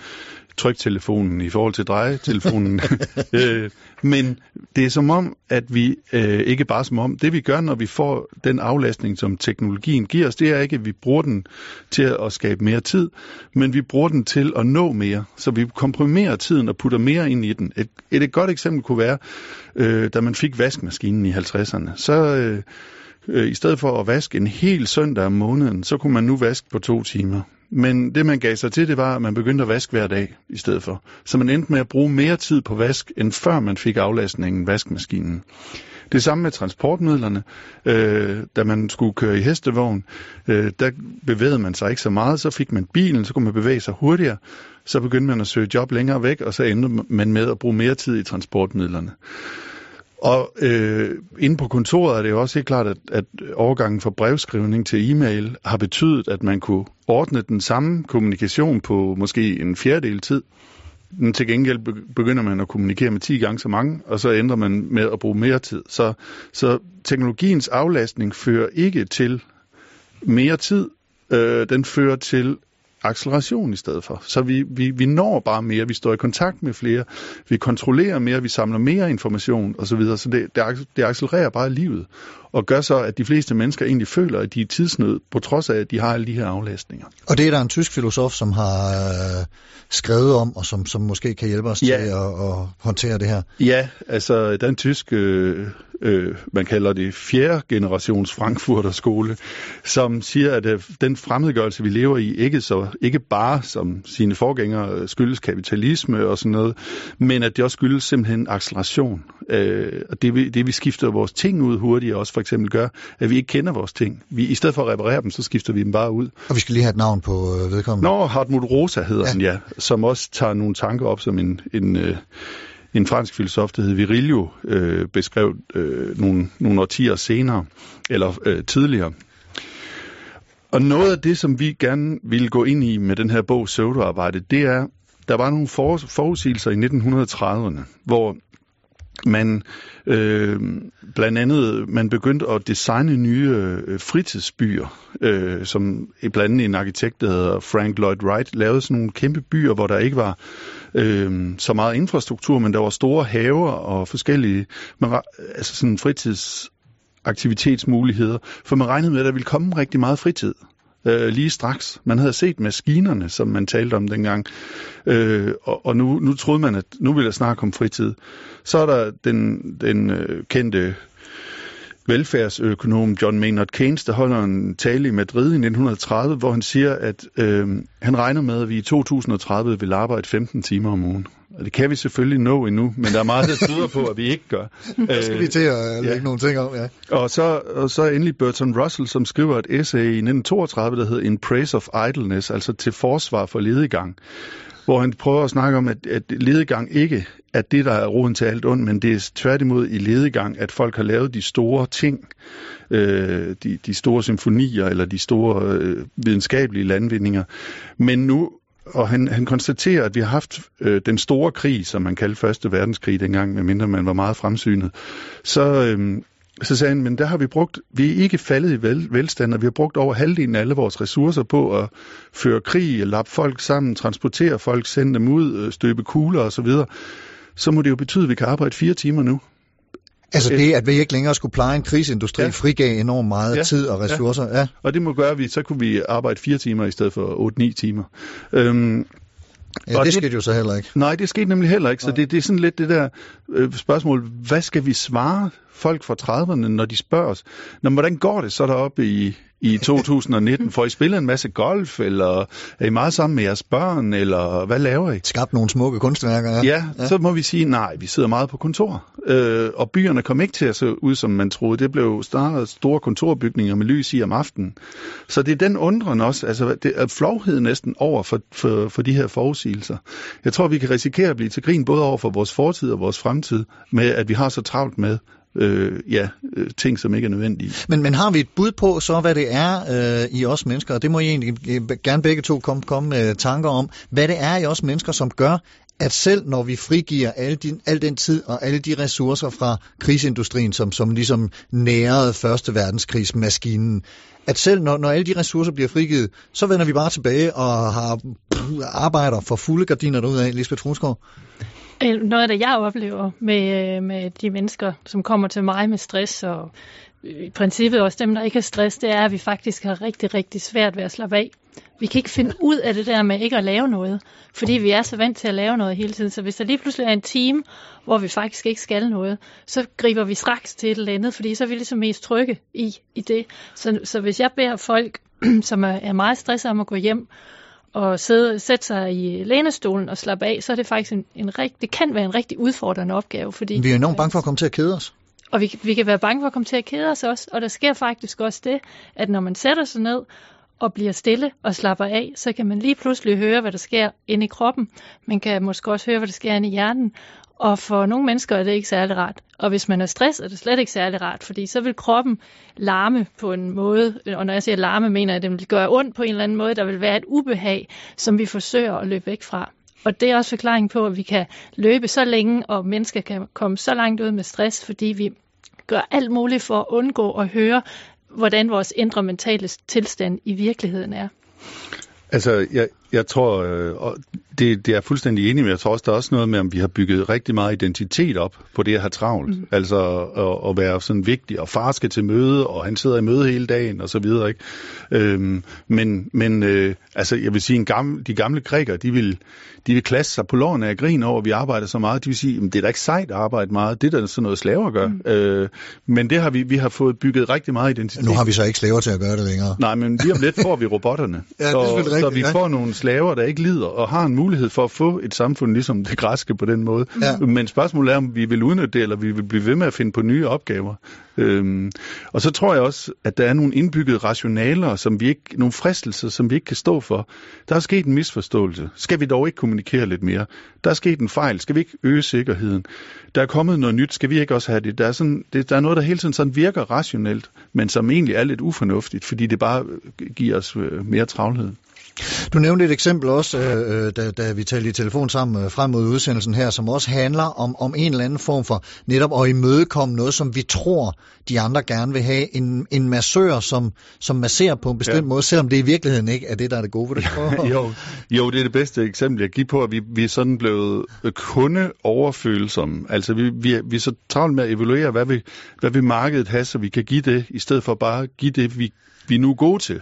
Speaker 4: tryktelefonen i forhold til drejetelefonen. *laughs* øh, men det er som om, at vi, øh, ikke bare som om, det vi gør, når vi får den aflastning, som teknologien giver os, det er ikke, at vi bruger den til at skabe mere tid, men vi bruger den til at nå mere. Så vi komprimerer tiden og putter mere ind i den. Et, et, et godt eksempel kunne være, øh, da man fik vaskemaskinen i 50'erne. Så... Øh, øh, i stedet for at vaske en hel søndag om måneden, så kunne man nu vaske på to timer. Men det man gav sig til, det var, at man begyndte at vaske hver dag i stedet for. Så man endte med at bruge mere tid på vask, end før man fik aflastningen vaskemaskinen. Det samme med transportmidlerne. Øh, da man skulle køre i hestevogn, øh, der bevægede man sig ikke så meget. Så fik man bilen, så kunne man bevæge sig hurtigere. Så begyndte man at søge job længere væk, og så endte man med at bruge mere tid i transportmidlerne. Og øh, inde på kontoret er det jo også helt klart, at, at overgangen fra brevskrivning til e-mail har betydet, at man kunne ordne den samme kommunikation på måske en fjerdedel tid. Men til gengæld begynder man at kommunikere med 10 gange så mange, og så ændrer man med at bruge mere tid. Så, så teknologiens aflastning fører ikke til mere tid, øh, den fører til acceleration i stedet for. Så vi, vi, vi når bare mere, vi står i kontakt med flere, vi kontrollerer mere, vi samler mere information osv. Så, videre. så det, det, det accelererer bare livet, og gør så, at de fleste mennesker egentlig føler, at de er tidsnød, på trods af, at de har alle de her aflastninger.
Speaker 2: Og det er der en tysk filosof, som har øh, skrevet om, og som, som måske kan hjælpe os
Speaker 4: Ja.
Speaker 2: til at, at håndtere det her.
Speaker 4: Ja, altså den tyske, øh, øh, man kalder det fjerde generations Frankfurter skole, som siger, at øh, den fremmedgørelse, vi lever i, ikke, så, ikke bare som sine forgængere øh, skyldes kapitalisme og sådan noget, men at det også skyldes simpelthen acceleration. Øh, og det vi, det vi skifter vores ting ud hurtigere også for eksempel gør, at vi ikke kender vores ting. Vi, I stedet for at reparere dem, så skifter vi dem bare ud.
Speaker 2: Og vi skal lige have et navn på øh, vedkommende.
Speaker 4: Nå, Hartmut Rosa hedder
Speaker 2: Ja.
Speaker 4: han, ja, som også tager nogle tanker op som en, en, øh, en fransk filosof, der hed Virilio, øh, beskrev øh, nogle, nogle årtier senere, eller øh, tidligere. Og noget af det, som vi gerne ville gå ind i med den her bog Pseudoarbejde, det er, der var nogle for, forudsigelser i 1930'erne, hvor man øh, blandt andet man begyndte at designe nye øh, fritidsbyer, øh, som blandt andet en arkitekt, der hedder Frank Lloyd Wright, lavede sådan nogle kæmpe byer, hvor der ikke var øh, så meget infrastruktur, men der var store haver og forskellige, man, altså sådan fritidsaktivitetsmuligheder, for man regnede med, at der ville komme rigtig meget fritid øh, lige straks. Man havde set maskinerne, som man talte om dengang, øh, og, og nu, nu troede man, at nu ville der snart komme fritid. Så er der den, den øh, kendte velfærdsøkonom John Maynard Keynes, der holder en tale i Madrid i 1930, hvor han siger, at øh, han regner med, at vi i 2030 vil arbejde 15 timer om ugen. Og det kan vi selvfølgelig nå endnu, men der er meget, der tyder på, at vi ikke gør. *laughs*
Speaker 2: Der skal vi til at øh, lægge
Speaker 4: ja.
Speaker 2: nogle ting om, ja.
Speaker 4: Og så, og så endelig Bertrand Russell, som skriver et essay i 1932, der hedder In Praise of Idleness, altså til forsvar for ledegang, hvor han prøver at snakke om, at, at ledegang ikke er det, der er roden til alt ondt, men det er tværtimod i ledegang, at folk har lavet de store ting, øh, de, de store symfonier eller de store øh, videnskabelige landvindinger. Men nu og han, han konstaterer, at vi har haft øh, den store krig, som man kaldte Første Verdenskrig dengang, medmindre man var meget fremsynet. Så, øh, så sagde han, men der har vi brugt, vi er ikke faldet i vel, velstand, og vi har brugt over halvdelen af alle vores ressourcer på at føre krig, lappe folk sammen, transportere folk, sende dem ud, øh, støbe kugler osv. Så må det jo betyde, at vi kan arbejde fire timer nu.
Speaker 2: Altså det, at vi ikke længere skulle pleje en krigsindustri, ja. Frigav enormt meget ja.
Speaker 4: Ja.
Speaker 2: tid og ressourcer. Ja. ja.
Speaker 4: Og det må gøre, at vi, så kunne vi arbejde fire timer i stedet for 8-9 timer. Øhm,
Speaker 2: ja
Speaker 4: Og
Speaker 2: det
Speaker 4: det-
Speaker 2: skete jo så heller ikke.
Speaker 4: Nej, det skete nemlig heller ikke. Så det, det er sådan lidt det der øh, spørgsmål, hvad skal vi svare folk fra 30'erne, når de spørger os? Nå, hvordan går det så deroppe i, i 2019? Får I spillet en masse golf, eller er I meget sammen med jeres børn, eller hvad laver I?
Speaker 2: Skabt nogle smukke kunstværker. Ja.
Speaker 4: Ja, ja, så må vi sige, nej, vi sidder meget på kontor. Øh, og byerne kom ikke til at se ud, som man troede. Det blev startet store kontorbygninger med lys i om aftenen. Så det er den undren også, altså det er flovhed næsten over for, for, for de her forudsigelser. Jeg tror, vi kan risikere at blive til grin både over for vores fortid og vores fremtid, med at vi har så travlt med øh, ja, øh, ting, som ikke er nødvendige.
Speaker 2: Men, men har vi et bud på så, hvad det er øh, i os mennesker, og det må I egentlig øh, gerne begge to komme, komme med tanker om, hvad det er i os mennesker, som gør, at selv når vi frigiver al, din, al den tid og alle de ressourcer fra krigsindustrien, som, som ligesom nærede Første Verdenskrigsmaskinen, at selv når, når alle de ressourcer bliver frigivet, så vender vi bare tilbage og har pff, arbejder for fulde gardiner derudad, Lisbeth Trusgaard.
Speaker 3: Øh, noget af det, jeg oplever med, øh, med de mennesker, som kommer til mig med stress, og øh, i princippet også dem, der ikke har stress, det er, at vi faktisk har rigtig, rigtig svært ved at slappe af. Vi kan ikke finde ud af det der med ikke at lave noget, fordi vi er så vant til at lave noget hele tiden. Så hvis der lige pludselig er en time, hvor vi faktisk ikke skal noget, så griber vi straks til et eller andet, fordi så er vi ligesom mest trygge i, i det. Så, så hvis jeg beder folk, *clears throat* som er, er meget stresset om at gå hjem, og sidde, sætte sig i lænestolen og slappe af, så er det faktisk en, en rigt, det kan være en rigtig udfordrende opgave. Fordi,
Speaker 2: Vi er enormt bange for at komme til at kede os.
Speaker 3: og vi, vi kan være bange for at komme til at kede os også. Og der sker faktisk også det, at når man sætter sig ned og bliver stille og slapper af, så kan man lige pludselig høre, hvad der sker inde i kroppen. Man kan måske også høre, hvad der sker inde i hjernen. Og for nogle mennesker er det ikke særlig rart. Og hvis man er stresset, er det slet ikke særlig rart, fordi så vil kroppen larme på en måde, og når jeg siger larme, mener jeg, at det vil gøre ondt på en eller anden måde. Der vil være et ubehag, som vi forsøger at løbe væk fra. Og det er også forklaringen på, at vi kan løbe så længe, og mennesker kan komme så langt ud med stress, fordi vi gør alt muligt for at undgå at høre, hvordan vores indre mentale tilstand i virkeligheden er.
Speaker 4: Altså, jeg, jeg tror, øh, og det, det er jeg fuldstændig enig med. Jeg tror også, der er også noget med, om vi har bygget rigtig meget identitet op på det at have travlt. Mm. Altså at, at være sådan vigtig, og far skal til møde, og han sidder i møde hele dagen, og så videre. Ikke? Øhm, men men øh, altså, jeg vil sige, en gammel, de gamle grækere, de vil, de vil klasse sig på lårene af grin over, at vi arbejder så meget. De vil sige, at det er da ikke sejt at arbejde meget. Det er da sådan noget slaver gør. Mm. Øh, men det har vi, vi har fået bygget rigtig meget identitet.
Speaker 2: Nu har vi så ikke slaver til at gøre det længere.
Speaker 4: Nej, men lige om lidt får vi *laughs* robotterne.
Speaker 2: Ja, det er
Speaker 4: så, så vi
Speaker 2: ja.
Speaker 4: får nogle slaver, der ikke lider, og har en mulighed for at få et samfund ligesom det græske på den måde.
Speaker 2: Ja.
Speaker 4: Men spørgsmålet er, om vi vil udnytte det, eller vi vil blive ved med at finde på nye opgaver. Øhm, og så tror jeg også, at der er nogle indbyggede rationaler, som vi ikke, nogle fristelser, som vi ikke kan stå for. Der er sket en misforståelse. Skal vi dog ikke kommunikere lidt mere? Der er sket en fejl. Skal vi ikke øge sikkerheden? Der er kommet noget nyt. Skal vi ikke også have det? Der er, sådan, det, der er noget, der hele tiden sådan virker rationelt, men som egentlig er lidt ufornuftigt, fordi det bare giver os øh, mere travlhed.
Speaker 2: Du nævnte et eksempel også, øh, øh, da, da vi talte i telefon sammen øh, frem mod udsendelsen her, som også handler om, om en eller anden form for netop at imødekomme noget, som vi tror, de andre gerne vil have. En, en massør, som, som masserer på en bestemt ja. Måde, selvom det i virkeligheden ikke er det, der er det gode. *laughs* Prøve? at-
Speaker 4: jo, jo, det er det bedste eksempel, jeg giver på, at vi, vi er sådan blevet kundeoverfølsomme. Altså, vi, vi, er, vi er så travlt med at evaluere, hvad vi, hvad vi markedet have, så vi kan give det, i stedet for bare at give det, vi, vi nu gode til.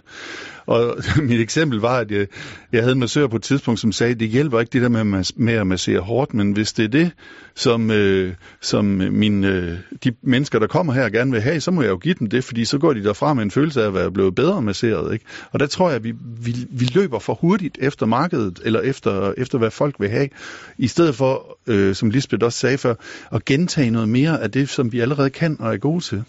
Speaker 4: Og *laughs* mit eksempel var, at jeg, jeg havde en massør på et tidspunkt, som sagde, det hjælper ikke det der med, med at massere hårdt, men hvis det er det, som, øh, som mine, øh, de mennesker, der kommer her, gerne vil have, så må jeg jo give dem det, fordi så går de derfra med en følelse af at være blevet bedre masseret. Ikke? Og der tror jeg, at vi, vi, vi løber for hurtigt efter markedet, eller efter, efter hvad folk vil have, i stedet for, øh, som Lisbeth også sagde før, at gentage noget mere af det, som vi allerede kan og er gode til.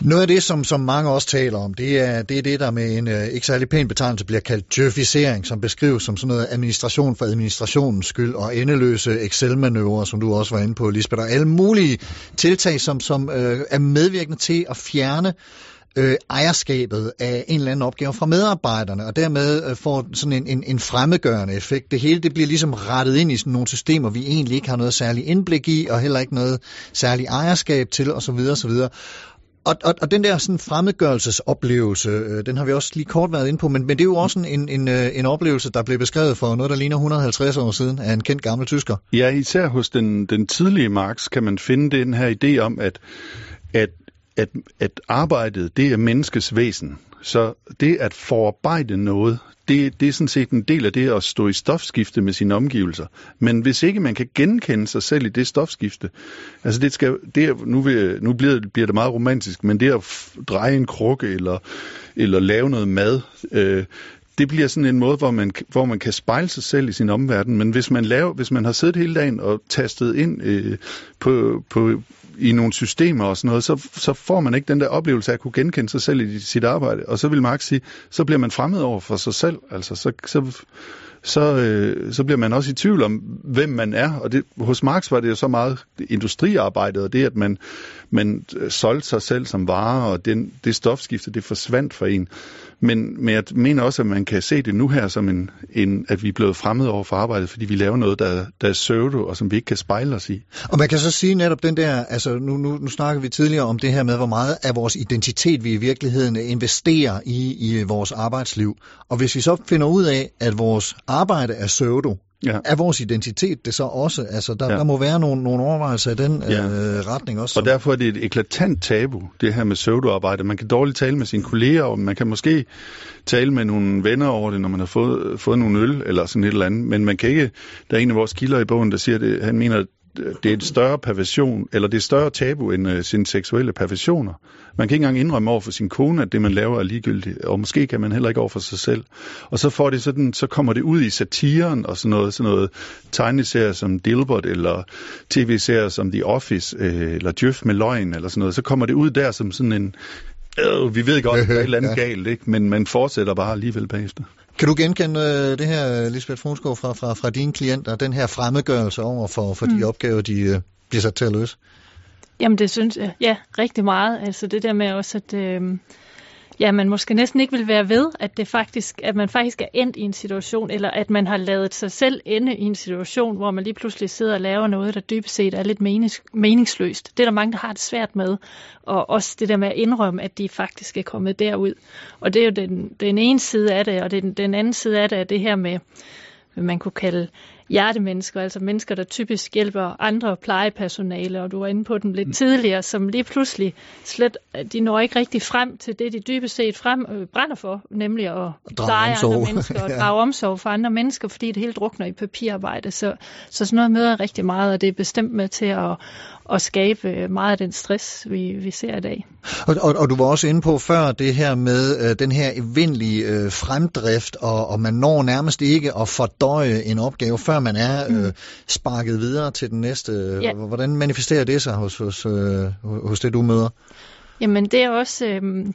Speaker 2: Noget af det, som, som mange også taler om, det er det, er det der med en øh, ikke særlig pæn betegnelse bliver kaldt djøfisering, som beskrives som sådan noget administration for administrationens skyld, og endeløse Excel-manøvrer, som du også var inde på, Lisbeth, og alle mulige tiltag, som, som øh, er medvirkende til at fjerne øh, ejerskabet af en eller anden opgave fra medarbejderne, og dermed øh, får sådan en, en, en fremmedgørende effekt. Det hele det bliver ligesom rettet ind i sådan nogle systemer, vi egentlig ikke har noget særligt indblik i, og heller ikke noget særligt ejerskab til, osv. osv. Og, og, og den der sådan fremmedgørelsesoplevelse, øh, den har vi også lige kort været inde på, men, men det er jo også en, en, en, øh, en oplevelse, der blev beskrevet for noget, der ligner 150 år siden af en kendt gammel tysker.
Speaker 4: Ja, især hos den, den tidlige Marx kan man finde den her idé om, at, at, at, at arbejdet, det er menneskets væsen. Så det at forarbejde noget, det, det er sådan set en del af det at stå i stofskifte med sine omgivelser. Men hvis ikke man kan genkende sig selv i det stofskifte, altså det skal, det er, nu, vil, nu bliver, bliver det meget romantisk, men det at f- dreje en krukke eller, eller lave noget mad, øh, det bliver sådan en måde, hvor man, hvor man kan spejle sig selv i sin omverden. Men hvis man, laver, hvis man har siddet hele dagen og tastet ind øh, på, på, i nogle systemer og sådan noget, så, så får man ikke den der oplevelse af at kunne genkende sig selv i sit arbejde. Og så vil Marx sige, så bliver man fremmed over for sig selv. Altså, så, så, så, øh, så bliver man også i tvivl om, hvem man er. Og det, hos Marx var det jo så meget industriarbejdet, og det, at man, man solgte sig selv som vare, og den, det stofskifte, det forsvandt for en. Men, men jeg mener også, at man kan se det nu her som en, en at vi er blevet fremmede over for arbejdet, fordi vi laver noget, der, der er pseudo, og som vi ikke kan spejle os i.
Speaker 2: Og man kan så sige netop den der, altså nu, nu, nu snakker vi tidligere om det her med, hvor meget af vores identitet vi i virkeligheden investerer i, i vores arbejdsliv. Og hvis vi så finder ud af, at vores arbejde er pseudo,
Speaker 4: Ja.
Speaker 2: er vores identitet det så også? Altså der, ja. Der må være nogle, nogle overvejelser i den
Speaker 4: Ja.
Speaker 2: øh, retning også.
Speaker 4: Og derfor er det et eklatant tabu, det her med pseudoarbejde. Man kan dårligt tale med sine kolleger, og man kan måske tale med nogle venner over det, når man har fået, fået nogle øl eller sådan et eller andet. Men man kan ikke, der er en af vores kilder i bogen, der siger det, han mener, at det er et større perversion, eller det er et større tabu end uh, sine seksuelle perversioner. Man kan ikke engang indrømme over for sin kone, at det man laver er ligegyldigt, og måske kan man heller ikke over for sig selv. Og så får det sådan, så kommer det ud i satiren og sådan noget, sådan noget tegneserier som Dilbert, eller tv-serier som The Office, øh, eller Djøf med løgn, eller sådan noget. Så kommer det ud der som sådan en, øh, vi ved godt, at *laughs* der er et eller andet
Speaker 2: Ja.
Speaker 4: galt, ikke? men man fortsætter bare alligevel bagefter.
Speaker 2: Kan du genkende øh, det her, Lisbeth Frunskov, fra, fra, fra dine klienter, den her fremmedgørelse over for, for mm. de opgaver, de øh, bliver sat til at løse?
Speaker 3: Jamen det synes jeg, ja, rigtig meget. Altså det der med også, at øh, ja, man måske næsten ikke vil være ved, at, det faktisk, at man faktisk er endt i en situation, eller at man har lavet sig selv ende i en situation, hvor man lige pludselig sidder og laver noget, der dybest set er lidt menings, meningsløst. Det er der mange, der har det svært med. Og også det der med at indrømme, at de faktisk er kommet derud. Og det er jo den, den ene side af det, og den, den anden side af det er det her med, hvad man kunne kalde hjertemennesker, altså mennesker, der typisk hjælper andre plejepersonale, og du var inde på den lidt tidligere, som lige pludselig slet, de når ikke rigtig frem til det, de dybest set frem, øh, brænder for, nemlig at pleje andre mennesker og *laughs*
Speaker 2: Ja.
Speaker 3: drage omsorg for andre mennesker, fordi det hele drukner i papirarbejde. Så, så sådan noget møder rigtig meget, og det er bestemt med til at, at skabe meget af den stress, vi, vi ser i dag.
Speaker 2: Og, og, og du var også inde på før det her med øh, den her evindelige øh, fremdrift, og, og man når nærmest ikke at fordøje en opgave, før man er øh, sparket videre til den næste.
Speaker 3: Ja.
Speaker 2: Hvordan manifesterer det sig hos, hos, øh, hos det, du møder?
Speaker 3: Jamen det er også, øh,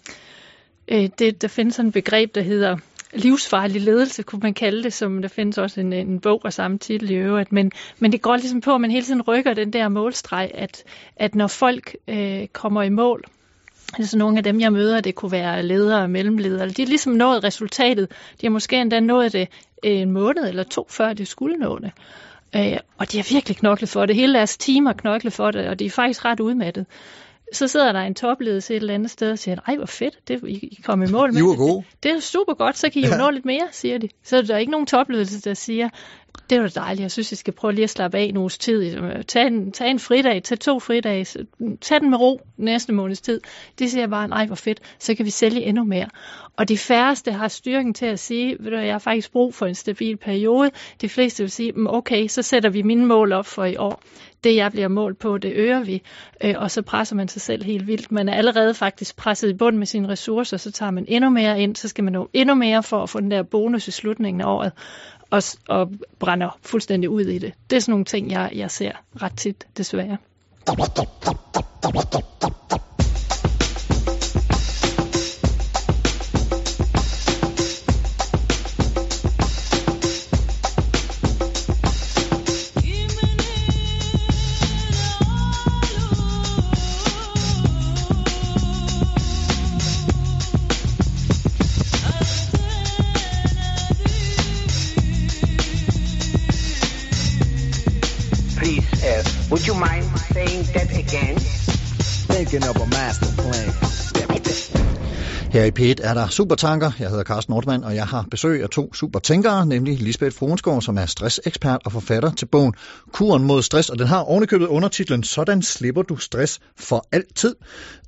Speaker 3: øh, det, der findes sådan et begreb, der hedder livsfarlig ledelse, kunne man kalde det, som der findes også en, en bog af samme titel i øvrigt. Men, men det går ligesom på, at man hele tiden rykker den der målstreg, at, at når folk øh, kommer i mål, Altså nogle af dem, jeg møder, det kunne være ledere og mellemledere. De har ligesom nået resultatet. De har måske endda nået det øh, en måned eller to, før de skulle nå det. Øh, og de har virkelig knoklet for det. Hele deres team har knoklet for det, og de er faktisk ret udmattet. Så sidder der en topledelse et eller andet sted og siger, ej hvor fedt, det, I, I kom i mål med *laughs*
Speaker 2: I var
Speaker 3: det.
Speaker 2: gode.
Speaker 3: Det er super godt, så kan I jo
Speaker 2: Ja.
Speaker 3: nå lidt mere, siger de. Så er der ikke nogen topledelse, der siger, det var dejligt, jeg synes, I skal prøve lige at slappe af en uges tid. Tag en, tag en fridag, tag to fridage, tag den med ro næste måneds tid. Det siger bare, nej hvor fedt, så kan vi sælge endnu mere. Og de færreste har styrken til at sige, ved du, jeg har faktisk brug for en stabil periode. De fleste vil sige, mm, okay, så sætter vi mine mål op for i år. Det jeg bliver målt på, det øger vi. Øh, og så presser man sig selv helt vildt. Man er allerede faktisk presset i bund med sine ressourcer, så tager man endnu mere ind, så skal man nå endnu mere for at få den der bonus i slutningen af året og, og brænder fuldstændig ud i det. Det er sådan nogle ting, jeg, jeg ser ret tit, desværre.
Speaker 2: Her i P1 er der Supertanker. Jeg hedder Carsten Nordmann, og jeg har besøg af to supertænkere, nemlig Lisbeth Fruenskov, som er stressekspert og forfatter til bogen Kuren mod stress, og den har ovenikøbet undertitlen Sådan slipper du stress for altid.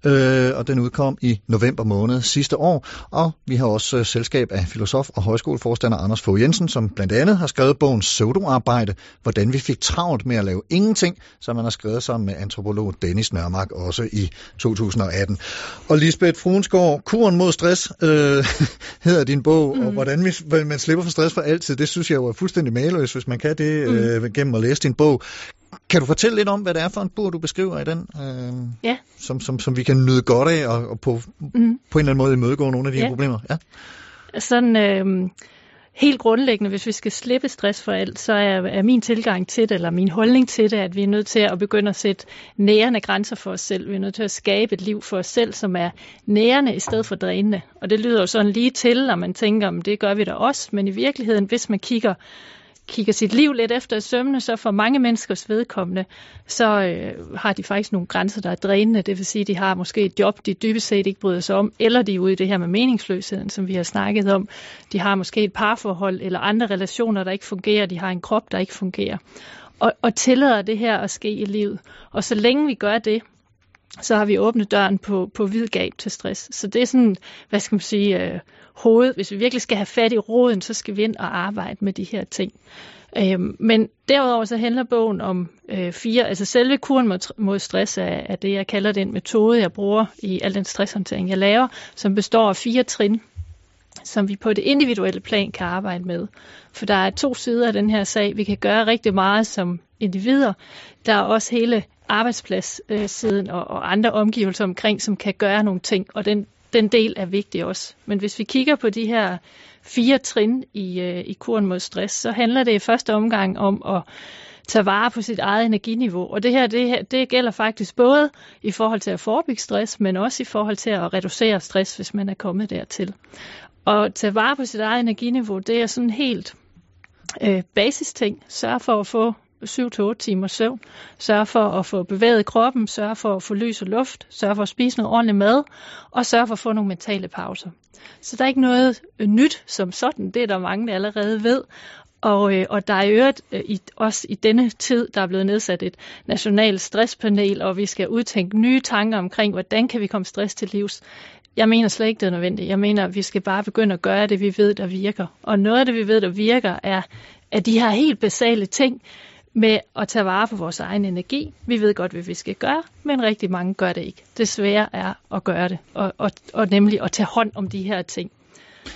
Speaker 2: Øh, og den udkom i november måned sidste år, og vi har også øh, selskab af filosof og højskoleforstander Anders Fogh Jensen, som blandt andet har skrevet bogen Pseudoarbejde, hvordan vi fik travlt med at lave ingenting, som man har skrevet sammen med antropolog Dennis Nørmark også i 2018. Og Lisbeth Fruenskov, Kuren mod stress øh, *laughs* hedder din bog, mm. og hvordan vi, man slipper for stress for altid, det synes jeg jo er fuldstændig maløst, hvis man kan det øh, gennem at læse din bog. Kan du fortælle lidt om, hvad det er for en bog, du beskriver i den, øh,
Speaker 3: Ja.
Speaker 2: som, som, som vi kan nyde godt af, og, og på,
Speaker 3: Mm.
Speaker 2: på en eller anden måde imødegå nogle af de her
Speaker 3: Ja.
Speaker 2: problemer? Ja.
Speaker 3: Sådan øh, helt grundlæggende, hvis vi skal slippe stress for alt, så er, er min tilgang til det, eller min holdning til det, at vi er nødt til at begynde at sætte nærende grænser for os selv. Vi er nødt til at skabe et liv for os selv, som er nærende i stedet for drænende. Og det lyder jo sådan lige til, når man tænker, om det gør vi da også, men i virkeligheden, hvis man kigger kigger sit liv lidt efter i sømne, så for mange menneskers vedkommende, så øh, har de faktisk nogle grænser, der er drænende. Det vil sige, at de har måske et job, de dybest set ikke bryder sig om, eller de er ude i det her med meningsløsheden, som vi har snakket om. De har måske et parforhold eller andre relationer, der ikke fungerer. De har en krop, der ikke fungerer. Og, og tillader det her at ske i livet. Og så længe vi gør det, så har vi åbnet døren på, på vid gab til stress. Så det er sådan, hvad skal man sige, øh, hoved. Hvis vi virkelig skal have fat i roden, så skal vi ind og arbejde med de her ting. Øh, men derudover så handler bogen om øh, fire, altså selve kuren mod, mod stress er, er det, jeg kalder den metode, jeg bruger i al den stresshåndtering, jeg laver, som består af fire trin, som vi på det individuelle plan kan arbejde med. For der er to sider af den her sag. Vi kan gøre rigtig meget som individer. Der er også hele arbejdspladssiden og, og andre omgivelser omkring, som kan gøre nogle ting, og den, den del er vigtig også. Men hvis vi kigger på de her fire trin i, øh, i kuren mod stress, så handler det i første omgang om at tage vare på sit eget energiniveau. Og det her, det, her, det gælder faktisk både i forhold til at forebygge stress, men også i forhold til at reducere stress, hvis man er kommet dertil. Og tage vare på sit eget energiniveau, det er sådan helt øh, basis ting. Sørg for at få 7-8 timer søvn. Sørg for at få bevæget kroppen, sørg for at få lys og luft, sørg for at spise noget ordentligt mad, og sørg for at få nogle mentale pauser. Så der er ikke noget øh, nyt som sådan, det er der mange, der allerede ved. Og, øh, og der er i øvrigt øh, i, også i denne tid, der er blevet nedsat et nationalt stresspanel, og vi skal udtænke nye tanker omkring, hvordan kan vi komme stress til livs. Jeg mener slet ikke, det er nødvendigt. Jeg mener, at vi skal bare begynde at gøre det, vi ved, der virker. Og noget af det, vi ved, der virker, er, at de her helt basale ting, med at tage vare på vores egen energi. Vi ved godt, hvad vi skal gøre, men rigtig mange gør det ikke. Det svære er at gøre det, og, og, og nemlig at tage hånd om de her ting.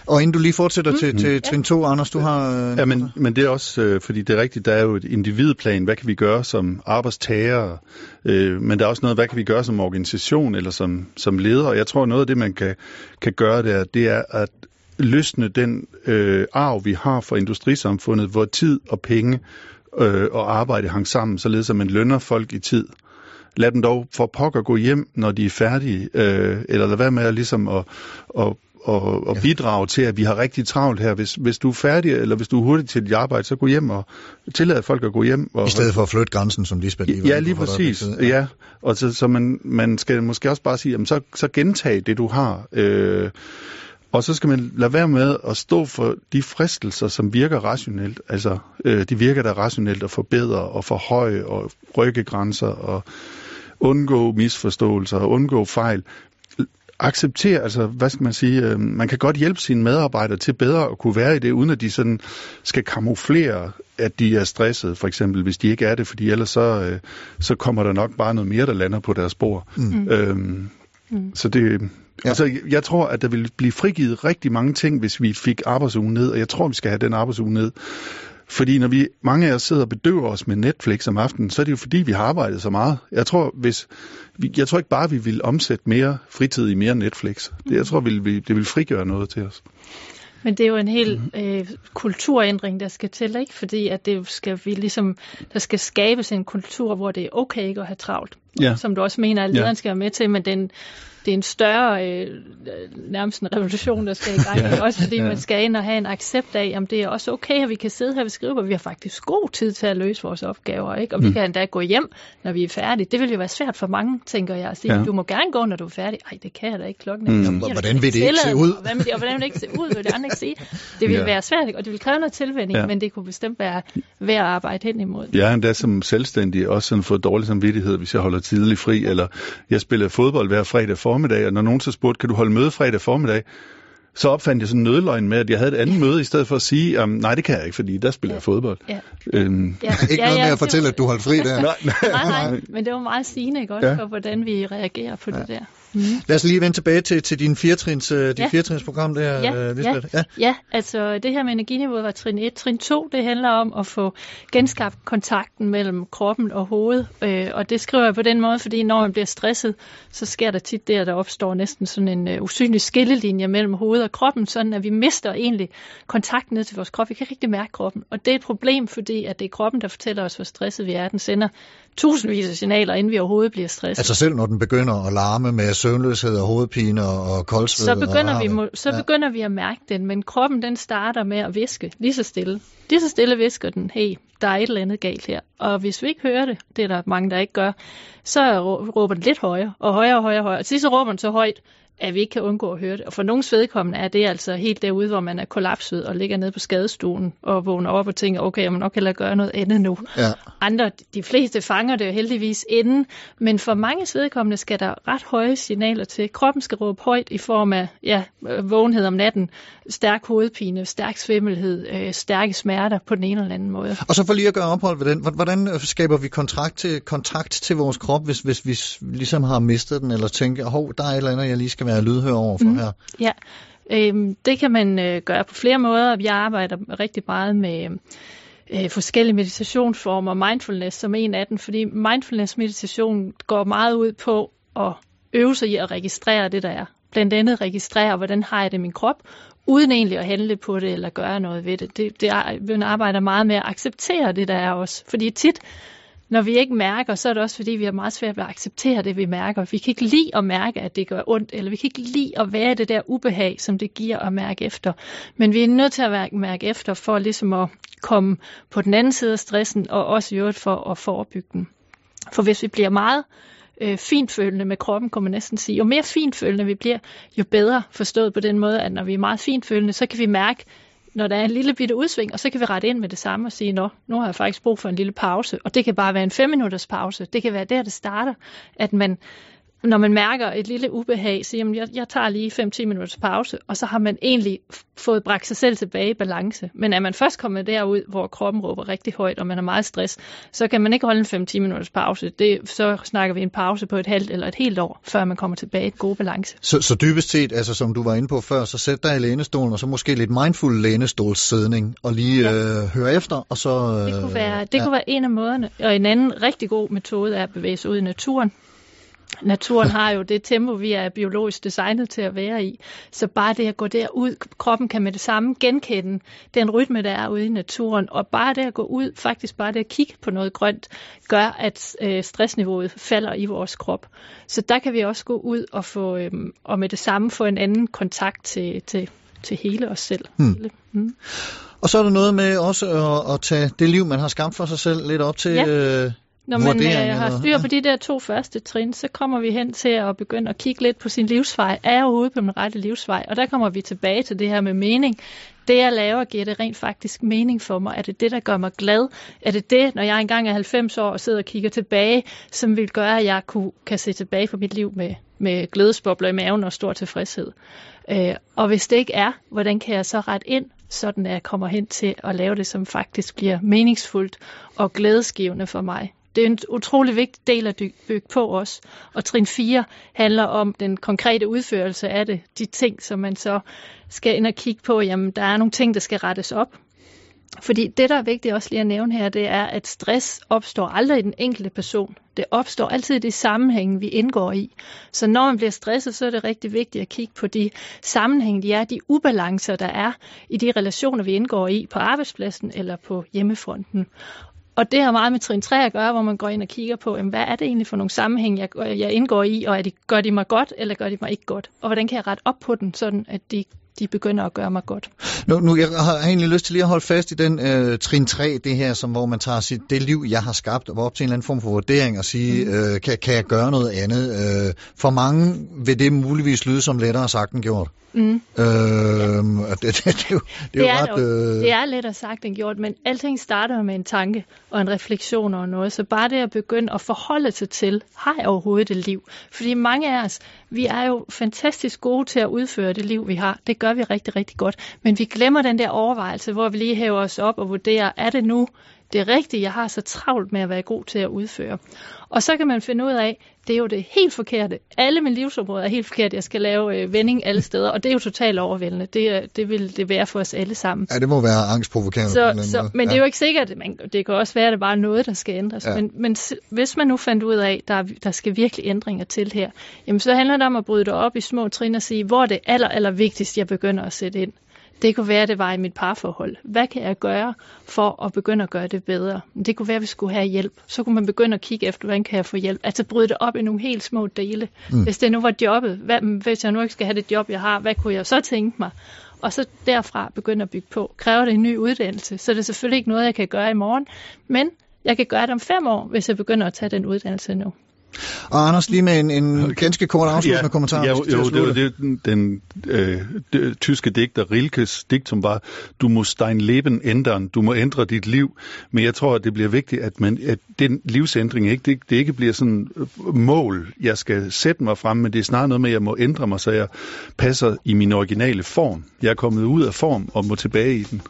Speaker 2: Og inden du lige fortsætter mm. til, til trin 2, Anders, du har... Øh,
Speaker 4: ja, men, men det er også, øh, fordi det er rigtigt, der er jo et individplan, hvad kan vi gøre som arbejdstagere, øh, men der er også noget, hvad kan vi gøre som organisation eller som, som leder, og jeg tror noget af det, man kan, kan gøre der, det er at løsne den øh, arv, vi har fra industrisamfundet, hvor tid og penge øh, og arbejde hang sammen, således at man lønner folk i tid. Lad dem dog for pokker gå hjem, når de er færdige, øh, eller lad være med at, ligesom at, at og, og bidrage til, at vi har rigtig travlt her. Hvis, hvis du er færdig, eller hvis du er hurtig til dit arbejde, så gå hjem og tillad folk at gå hjem. Og,
Speaker 2: I stedet for at flytte grænsen, som Lisbeth lige
Speaker 4: Ja, lige præcis. Ja. Og så, så man, man skal måske også bare sige, jamen, så, så gentag det, du har. Øh, og så skal man lade være med at stå for de fristelser, som virker rationelt. Altså, øh, de virker da rationelt at forbedre og forhøje og rykke grænser og undgå misforståelser og undgå fejl. Acceptere, altså, hvad skal man sige, øh, man kan godt hjælpe sine medarbejdere til bedre at kunne være i det, uden at de sådan skal kamuflere, at de er stresset, for eksempel, hvis de ikke er det, fordi ellers så, øh, så kommer der nok bare noget mere, der lander på deres bord. Mm. Øhm, mm. Så det, Ja. Altså, jeg tror, at der vil blive frigivet rigtig mange ting, hvis vi fik arbejdsugen ned, og jeg tror, vi skal have den arbejdsuge ned. Fordi når vi, mange af os sidder og bedøver os med Netflix om aftenen, så er det jo fordi, vi har arbejdet så meget. Jeg tror, hvis, jeg tror ikke bare, vi vil omsætte mere fritid i mere Netflix. Det, jeg tror, det vil, det vil frigøre noget til os.
Speaker 3: Men det er jo en hel øh, kulturændring, der skal til, ikke? Fordi at det skal vi ligesom, der skal skabes en kultur, hvor det er okay ikke at have travlt. Ja. Som du også mener, at lederen ja. skal være med til, men den, det er en større, øh, nærmest en revolution, der skal i gang. *laughs* ja. Også fordi ja. man skal ind og have en accept af, om det er også okay, at vi kan sidde her ved skrive, og vi har faktisk god tid til at løse vores opgaver, ikke? og mm. vi kan endda gå hjem, når vi er færdige. Det vil jo være svært for mange, tænker jeg, at sige, ja. du må gerne gå, når du er færdig. Nej, det kan jeg da ikke klokken. Mm.
Speaker 2: Jamen, hvordan vil det ikke se ud?
Speaker 3: Hvordan vil det, og hvordan vil det ikke se ud, vil det andre ikke sige. Det vil ja. være svært, og det vil kræve noget tilvænding, ja. men det kunne bestemt være værd at arbejde hen imod.
Speaker 4: Jeg er endda som selvstændig også sådan fået dårlig samvittighed, hvis jeg holder tidlig fri, eller jeg spiller fodbold hver fredag formiddag, og når nogen så spurgte, kan du holde møde fredag formiddag? Så opfandt jeg sådan en nødløgn med, at jeg havde et andet møde, i stedet for at sige, um, nej, det kan jeg ikke, fordi der spiller ja. jeg fodbold. Ja.
Speaker 2: Øhm. Ja. *laughs* ikke noget med at fortælle, at du holdt fri der. *laughs*
Speaker 3: nej, nej, nej, men det var meget sigende, ikke også, ja. for hvordan vi reagerer på ja. det der. Mm.
Speaker 2: Lad os lige vende tilbage til, til din firetrins, øh, dit
Speaker 3: Ja.
Speaker 2: firetrinsprogram der,
Speaker 3: Ja,
Speaker 2: øh, Lisbeth. Ja.
Speaker 3: Ja, altså det her med energiniveauet var trin 1. Trin 2, det handler om at få genskabt kontakten mellem kroppen og hovedet. Øh, og det skriver jeg på den måde, fordi når man bliver stresset, så sker der tit det, at der opstår næsten sådan en øh, usynlig skillelinje mellem hovedet og kroppen, sådan at vi mister egentlig kontakten ned til vores krop. Vi kan ikke rigtig mærke kroppen. Og det er et problem, fordi at det er kroppen, der fortæller os, hvor stresset vi er. Den sender tusindvis af signaler, inden vi overhovedet bliver stresset.
Speaker 2: Altså selv når den begynder at larme med søvnløshed og hovedpine og, koldsved.
Speaker 3: så begynder,
Speaker 2: og,
Speaker 3: vi, må, så
Speaker 2: ja.
Speaker 3: begynder vi at mærke den, men kroppen den starter med at viske lige så stille. Lige så stille visker den, hey, der er et eller andet galt her. Og hvis vi ikke hører det, det er der mange, der ikke gør, så rå- råber den lidt højere, og højere og højere og højere. Og til så råber den så højt, at vi ikke kan undgå at høre det. Og for nogens vedkommende er det altså helt derude, hvor man er kollapset og ligger nede på skadestuen og vågner op og tænker, okay, jeg må nok hellere gøre noget andet nu.
Speaker 2: Ja.
Speaker 3: Andre, de fleste fanger det jo heldigvis inden, men for mange vedkommende skal der ret høje signaler til. Kroppen skal råbe højt i form af ja, øh, vågenhed om natten, stærk hovedpine, stærk svimmelhed, øh, stærke smerter på den ene eller anden måde.
Speaker 2: Og så for lige at gøre ophold ved den, hvor- hvordan øh, skaber vi kontakt til, kontakt til vores krop, hvis, hvis vi ligesom har mistet den, eller tænker, hov, der er et eller andet, jeg lige skal være lydhør over for mm. her.
Speaker 3: Ja, øhm, det kan man øh, gøre på flere måder. Jeg arbejder rigtig meget med øh, forskellige meditationsformer, mindfulness som en af dem, fordi mindfulness meditation går meget ud på at øve sig i at registrere det, der er. Blandt andet registrere, hvordan har jeg det i min krop, uden egentlig at handle på det eller gøre noget ved det. det, det er, man arbejder meget med at acceptere det, der er også. Fordi tit, når vi ikke mærker, så er det også fordi, vi har meget svært ved at acceptere det, vi mærker. Vi kan ikke lide at mærke, at det gør ondt, eller vi kan ikke lide at være det der ubehag, som det giver at mærke efter. Men vi er nødt til at mærke efter, for ligesom at komme på den anden side af stressen, og også i øvrigt for at forebygge den. For hvis vi bliver meget øh, fintfølende med kroppen, kunne man næsten sige. Jo mere fintfølende vi bliver, jo bedre forstået på den måde, at når vi er meget fintfølende, så kan vi mærke, når der er en lille bitte udsving, og så kan vi rette ind med det samme og sige, nå, nu har jeg faktisk brug for en lille pause. Og det kan bare være en fem minutters pause. Det kan være der, det starter, at man, når man mærker et lille ubehag, siger, jamen, jeg, jeg tager lige 5-10 minutters pause, og så har man egentlig fået bragt sig selv tilbage i balance. Men er man først kommet derud, hvor kroppen råber rigtig højt, og man har meget stress, så kan man ikke holde en 5-10 minutters pause. Det, så snakker vi en pause på et halvt eller et helt år, før man kommer tilbage i et god balance.
Speaker 2: Så, så dybest set, altså som du var inde på før, så sæt dig i lænestolen, og så måske lidt mindful lænestolssiddning, og lige
Speaker 3: Ja.
Speaker 2: øh, høre efter, og så... Øh,
Speaker 3: Det kunne være, det
Speaker 2: ja.
Speaker 3: kunne være en af måderne. Og en anden rigtig god metode er at bevæge sig ud i naturen. Naturen har jo det tempo, vi er biologisk designet til at være i. Så bare det at gå derud, kroppen kan med det samme genkende den rytme, der er ude i naturen. Og bare det at gå ud, faktisk bare det at kigge på noget grønt, gør, at øh, stressniveauet falder i vores krop. Så der kan vi også gå ud og, få, øh, og med det samme få en anden kontakt til, til, til hele os selv.
Speaker 2: Hmm.
Speaker 3: Hele- Mm.
Speaker 2: Og så er der noget med også at, at tage det liv, man har skabt for sig selv, lidt op til...
Speaker 3: Ja.
Speaker 2: Øh,
Speaker 3: Når man øh, har styr på de der to første trin, så kommer vi hen til at begynde at kigge lidt på sin livsvej. Er jeg overhovedet på den rette livsvej? Og der kommer vi tilbage til det her med mening. Det jeg laver, giver det rent faktisk mening for mig? Er det det, der gør mig glad? Er det det, når jeg engang er 90 år og sidder og kigger tilbage, som vil gøre, at jeg kunne, kan se tilbage på mit liv med, med glædesbobler i maven og stor tilfredshed? Øh, og hvis det ikke er, hvordan kan jeg så rette ind, sådan at jeg kommer hen til at lave det, som faktisk bliver meningsfuldt og glædesgivende for mig? Det er en utrolig vigtig del at bygge på os. Og trin 4 handler om den konkrete udførelse af det. De ting, som man så skal ind og kigge på. Jamen, der er nogle ting, der skal rettes op. Fordi det, der er vigtigt også lige at nævne her, det er, at stress opstår aldrig i den enkelte person. Det opstår altid i de sammenhænge, vi indgår i. Så når man bliver stresset, så er det rigtig vigtigt at kigge på de sammenhænge, de er, de ubalancer, der er i de relationer, vi indgår i på arbejdspladsen eller på hjemmefronten. Og det har meget med trin 3 at gøre, hvor man går ind og kigger på, jamen, hvad er det egentlig for nogle sammenhæng, jeg, jeg indgår i, og er de, gør de mig godt, eller gør de mig ikke godt? Og hvordan kan jeg rette op på den, sådan at de, de begynder at gøre mig godt?
Speaker 2: Nu, nu jeg har egentlig lyst til lige at holde fast i den øh, trin 3, det her, som, hvor man tager sit, det liv, jeg har skabt, og op til en eller anden form for vurdering og sige, mm. øh, kan, kan jeg gøre noget andet? Øh, for mange vil det muligvis lyde som lettere sagt end gjort.
Speaker 3: Mm.
Speaker 2: Øh, og det, *laughs* det, det, er jo, det, er ret... Øh,
Speaker 3: det er lettere sagt end gjort, men alting starter med en tanke og en refleksion over noget. Så bare det at begynde at forholde sig til, har jeg overhovedet et liv? Fordi mange af os, vi er jo fantastisk gode til at udføre det liv, vi har. Det gør vi rigtig, rigtig godt. Men vi glemmer den der overvejelse, hvor vi lige hæver os op og vurderer, er det nu det er rigtigt, jeg har så travlt med at være god til at udføre. Og så kan man finde ud af, det er jo det helt forkerte. Alle mine livsområder er helt forkerte. Jeg skal lave øh, vending alle steder, og det er jo totalt overvældende. Det, det vil det være for os alle sammen.
Speaker 2: Ja, det må være angstprovokerende. på
Speaker 3: Så,
Speaker 2: anden
Speaker 3: så,
Speaker 2: måde.
Speaker 3: men det
Speaker 2: ja.
Speaker 3: er jo ikke sikkert, man, det kan også være, at det bare er noget, der skal ændres.
Speaker 2: Ja.
Speaker 3: Men, men hvis man nu fandt ud af, at der, er- der skal virkelig ændringer til her, jamen så handler det om at bryde det op i små trin og sige, hvor det aller, aller vigtigst, jeg begynder at sætte ind. Det kunne være, at det var i mit parforhold. Hvad kan jeg gøre for at begynde at gøre det bedre? Det kunne være, at vi skulle have hjælp. Så kunne man begynde at kigge efter, hvordan kan jeg få hjælp? Altså bryde det op i nogle helt små dele. Mm. Hvis det nu var jobbet, hvad, hvis jeg nu ikke skal have det job, jeg har, hvad kunne jeg så tænke mig? Og så derfra begynde at bygge på. Kræver det en ny uddannelse, så er det selvfølgelig ikke noget, jeg kan gøre i morgen, men jeg kan gøre det om fem år, hvis jeg begynder at tage den uddannelse nu.
Speaker 2: Og Anders, lige med en, en ganske kort afsluttende kommentar.
Speaker 4: Ja, jo, jo, det var det, den, den øh, de, tyske digter Rilkes diktum var, du må dein Leben ændren, du må ændre dit liv. Men jeg tror, at det bliver vigtigt, at, man, at den livsændring ikke, det, det ikke bliver sådan øh, mål, jeg skal sætte mig frem, men det er snarere noget med, at jeg må ændre mig, så jeg passer i min originale form. Jeg er kommet ud af form og må tilbage i den.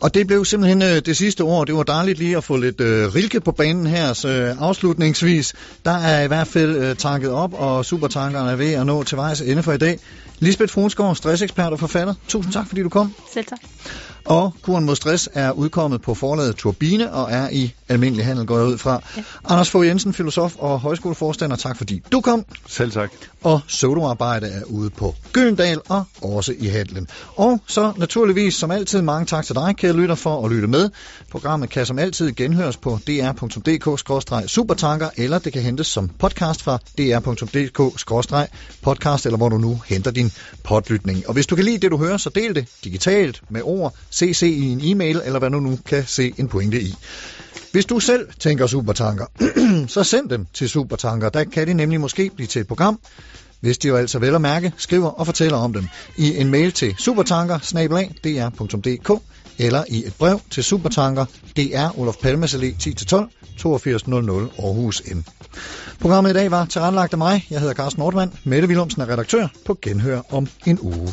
Speaker 2: Og det blev simpelthen øh, det sidste år. Det var dejligt lige at få lidt øh, rilke på banen her så, øh, afslutningsvis. Der er i hvert fald øh, tanket op, og supertankerne er ved at nå til vejs ende for i dag. Lisbeth Frunsgaard, stressekspert og forfatter. Tusind tak, fordi du kom.
Speaker 3: Selv tak.
Speaker 2: Og Kuren mod stress er udkommet på forlaget Turbine og er i almindelig handel, går jeg ud fra. Ja. Anders Fogh Jensen, filosof og højskoleforstander, tak fordi du kom.
Speaker 4: Selv tak.
Speaker 2: Og soloarbejde er ude på Gyldendal og også i handlen. Og så naturligvis, som altid, mange tak til dig, kære lytter, for at lytte med. Programmet kan som altid genhøres på dr.dk-supertanker, eller det kan hentes som podcast fra dr.dk-podcast, eller hvor du nu henter din podlytning. Og hvis du kan lide det, du hører, så del det digitalt med ord, cc i en e-mail, eller hvad du nu kan se en pointe i. Hvis du selv tænker supertanker, *clears throat* så send dem til Supertanker. Der kan de nemlig måske blive til et program, hvis de jo altså vel at mærke, skriver og fortæller om dem i en mail til supertanker eller i et brev til Supertanker, DR Olof Palmes Allé 10-12, 8200 Aarhus N. Programmet i dag var tilrettelagt af mig. Jeg hedder Carsten Nordmann. Mette Willumsen er redaktør på Genhør om en uge.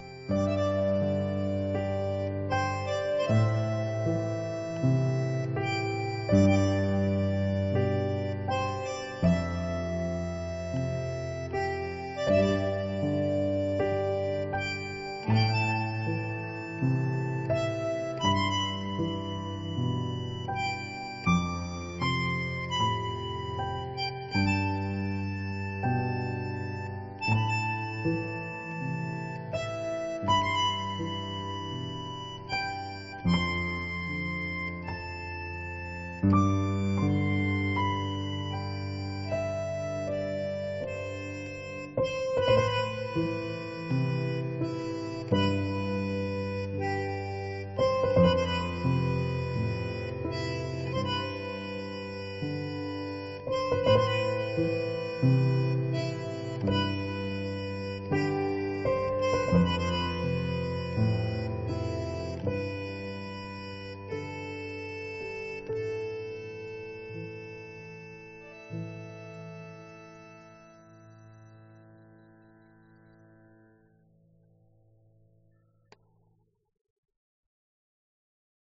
Speaker 4: うん。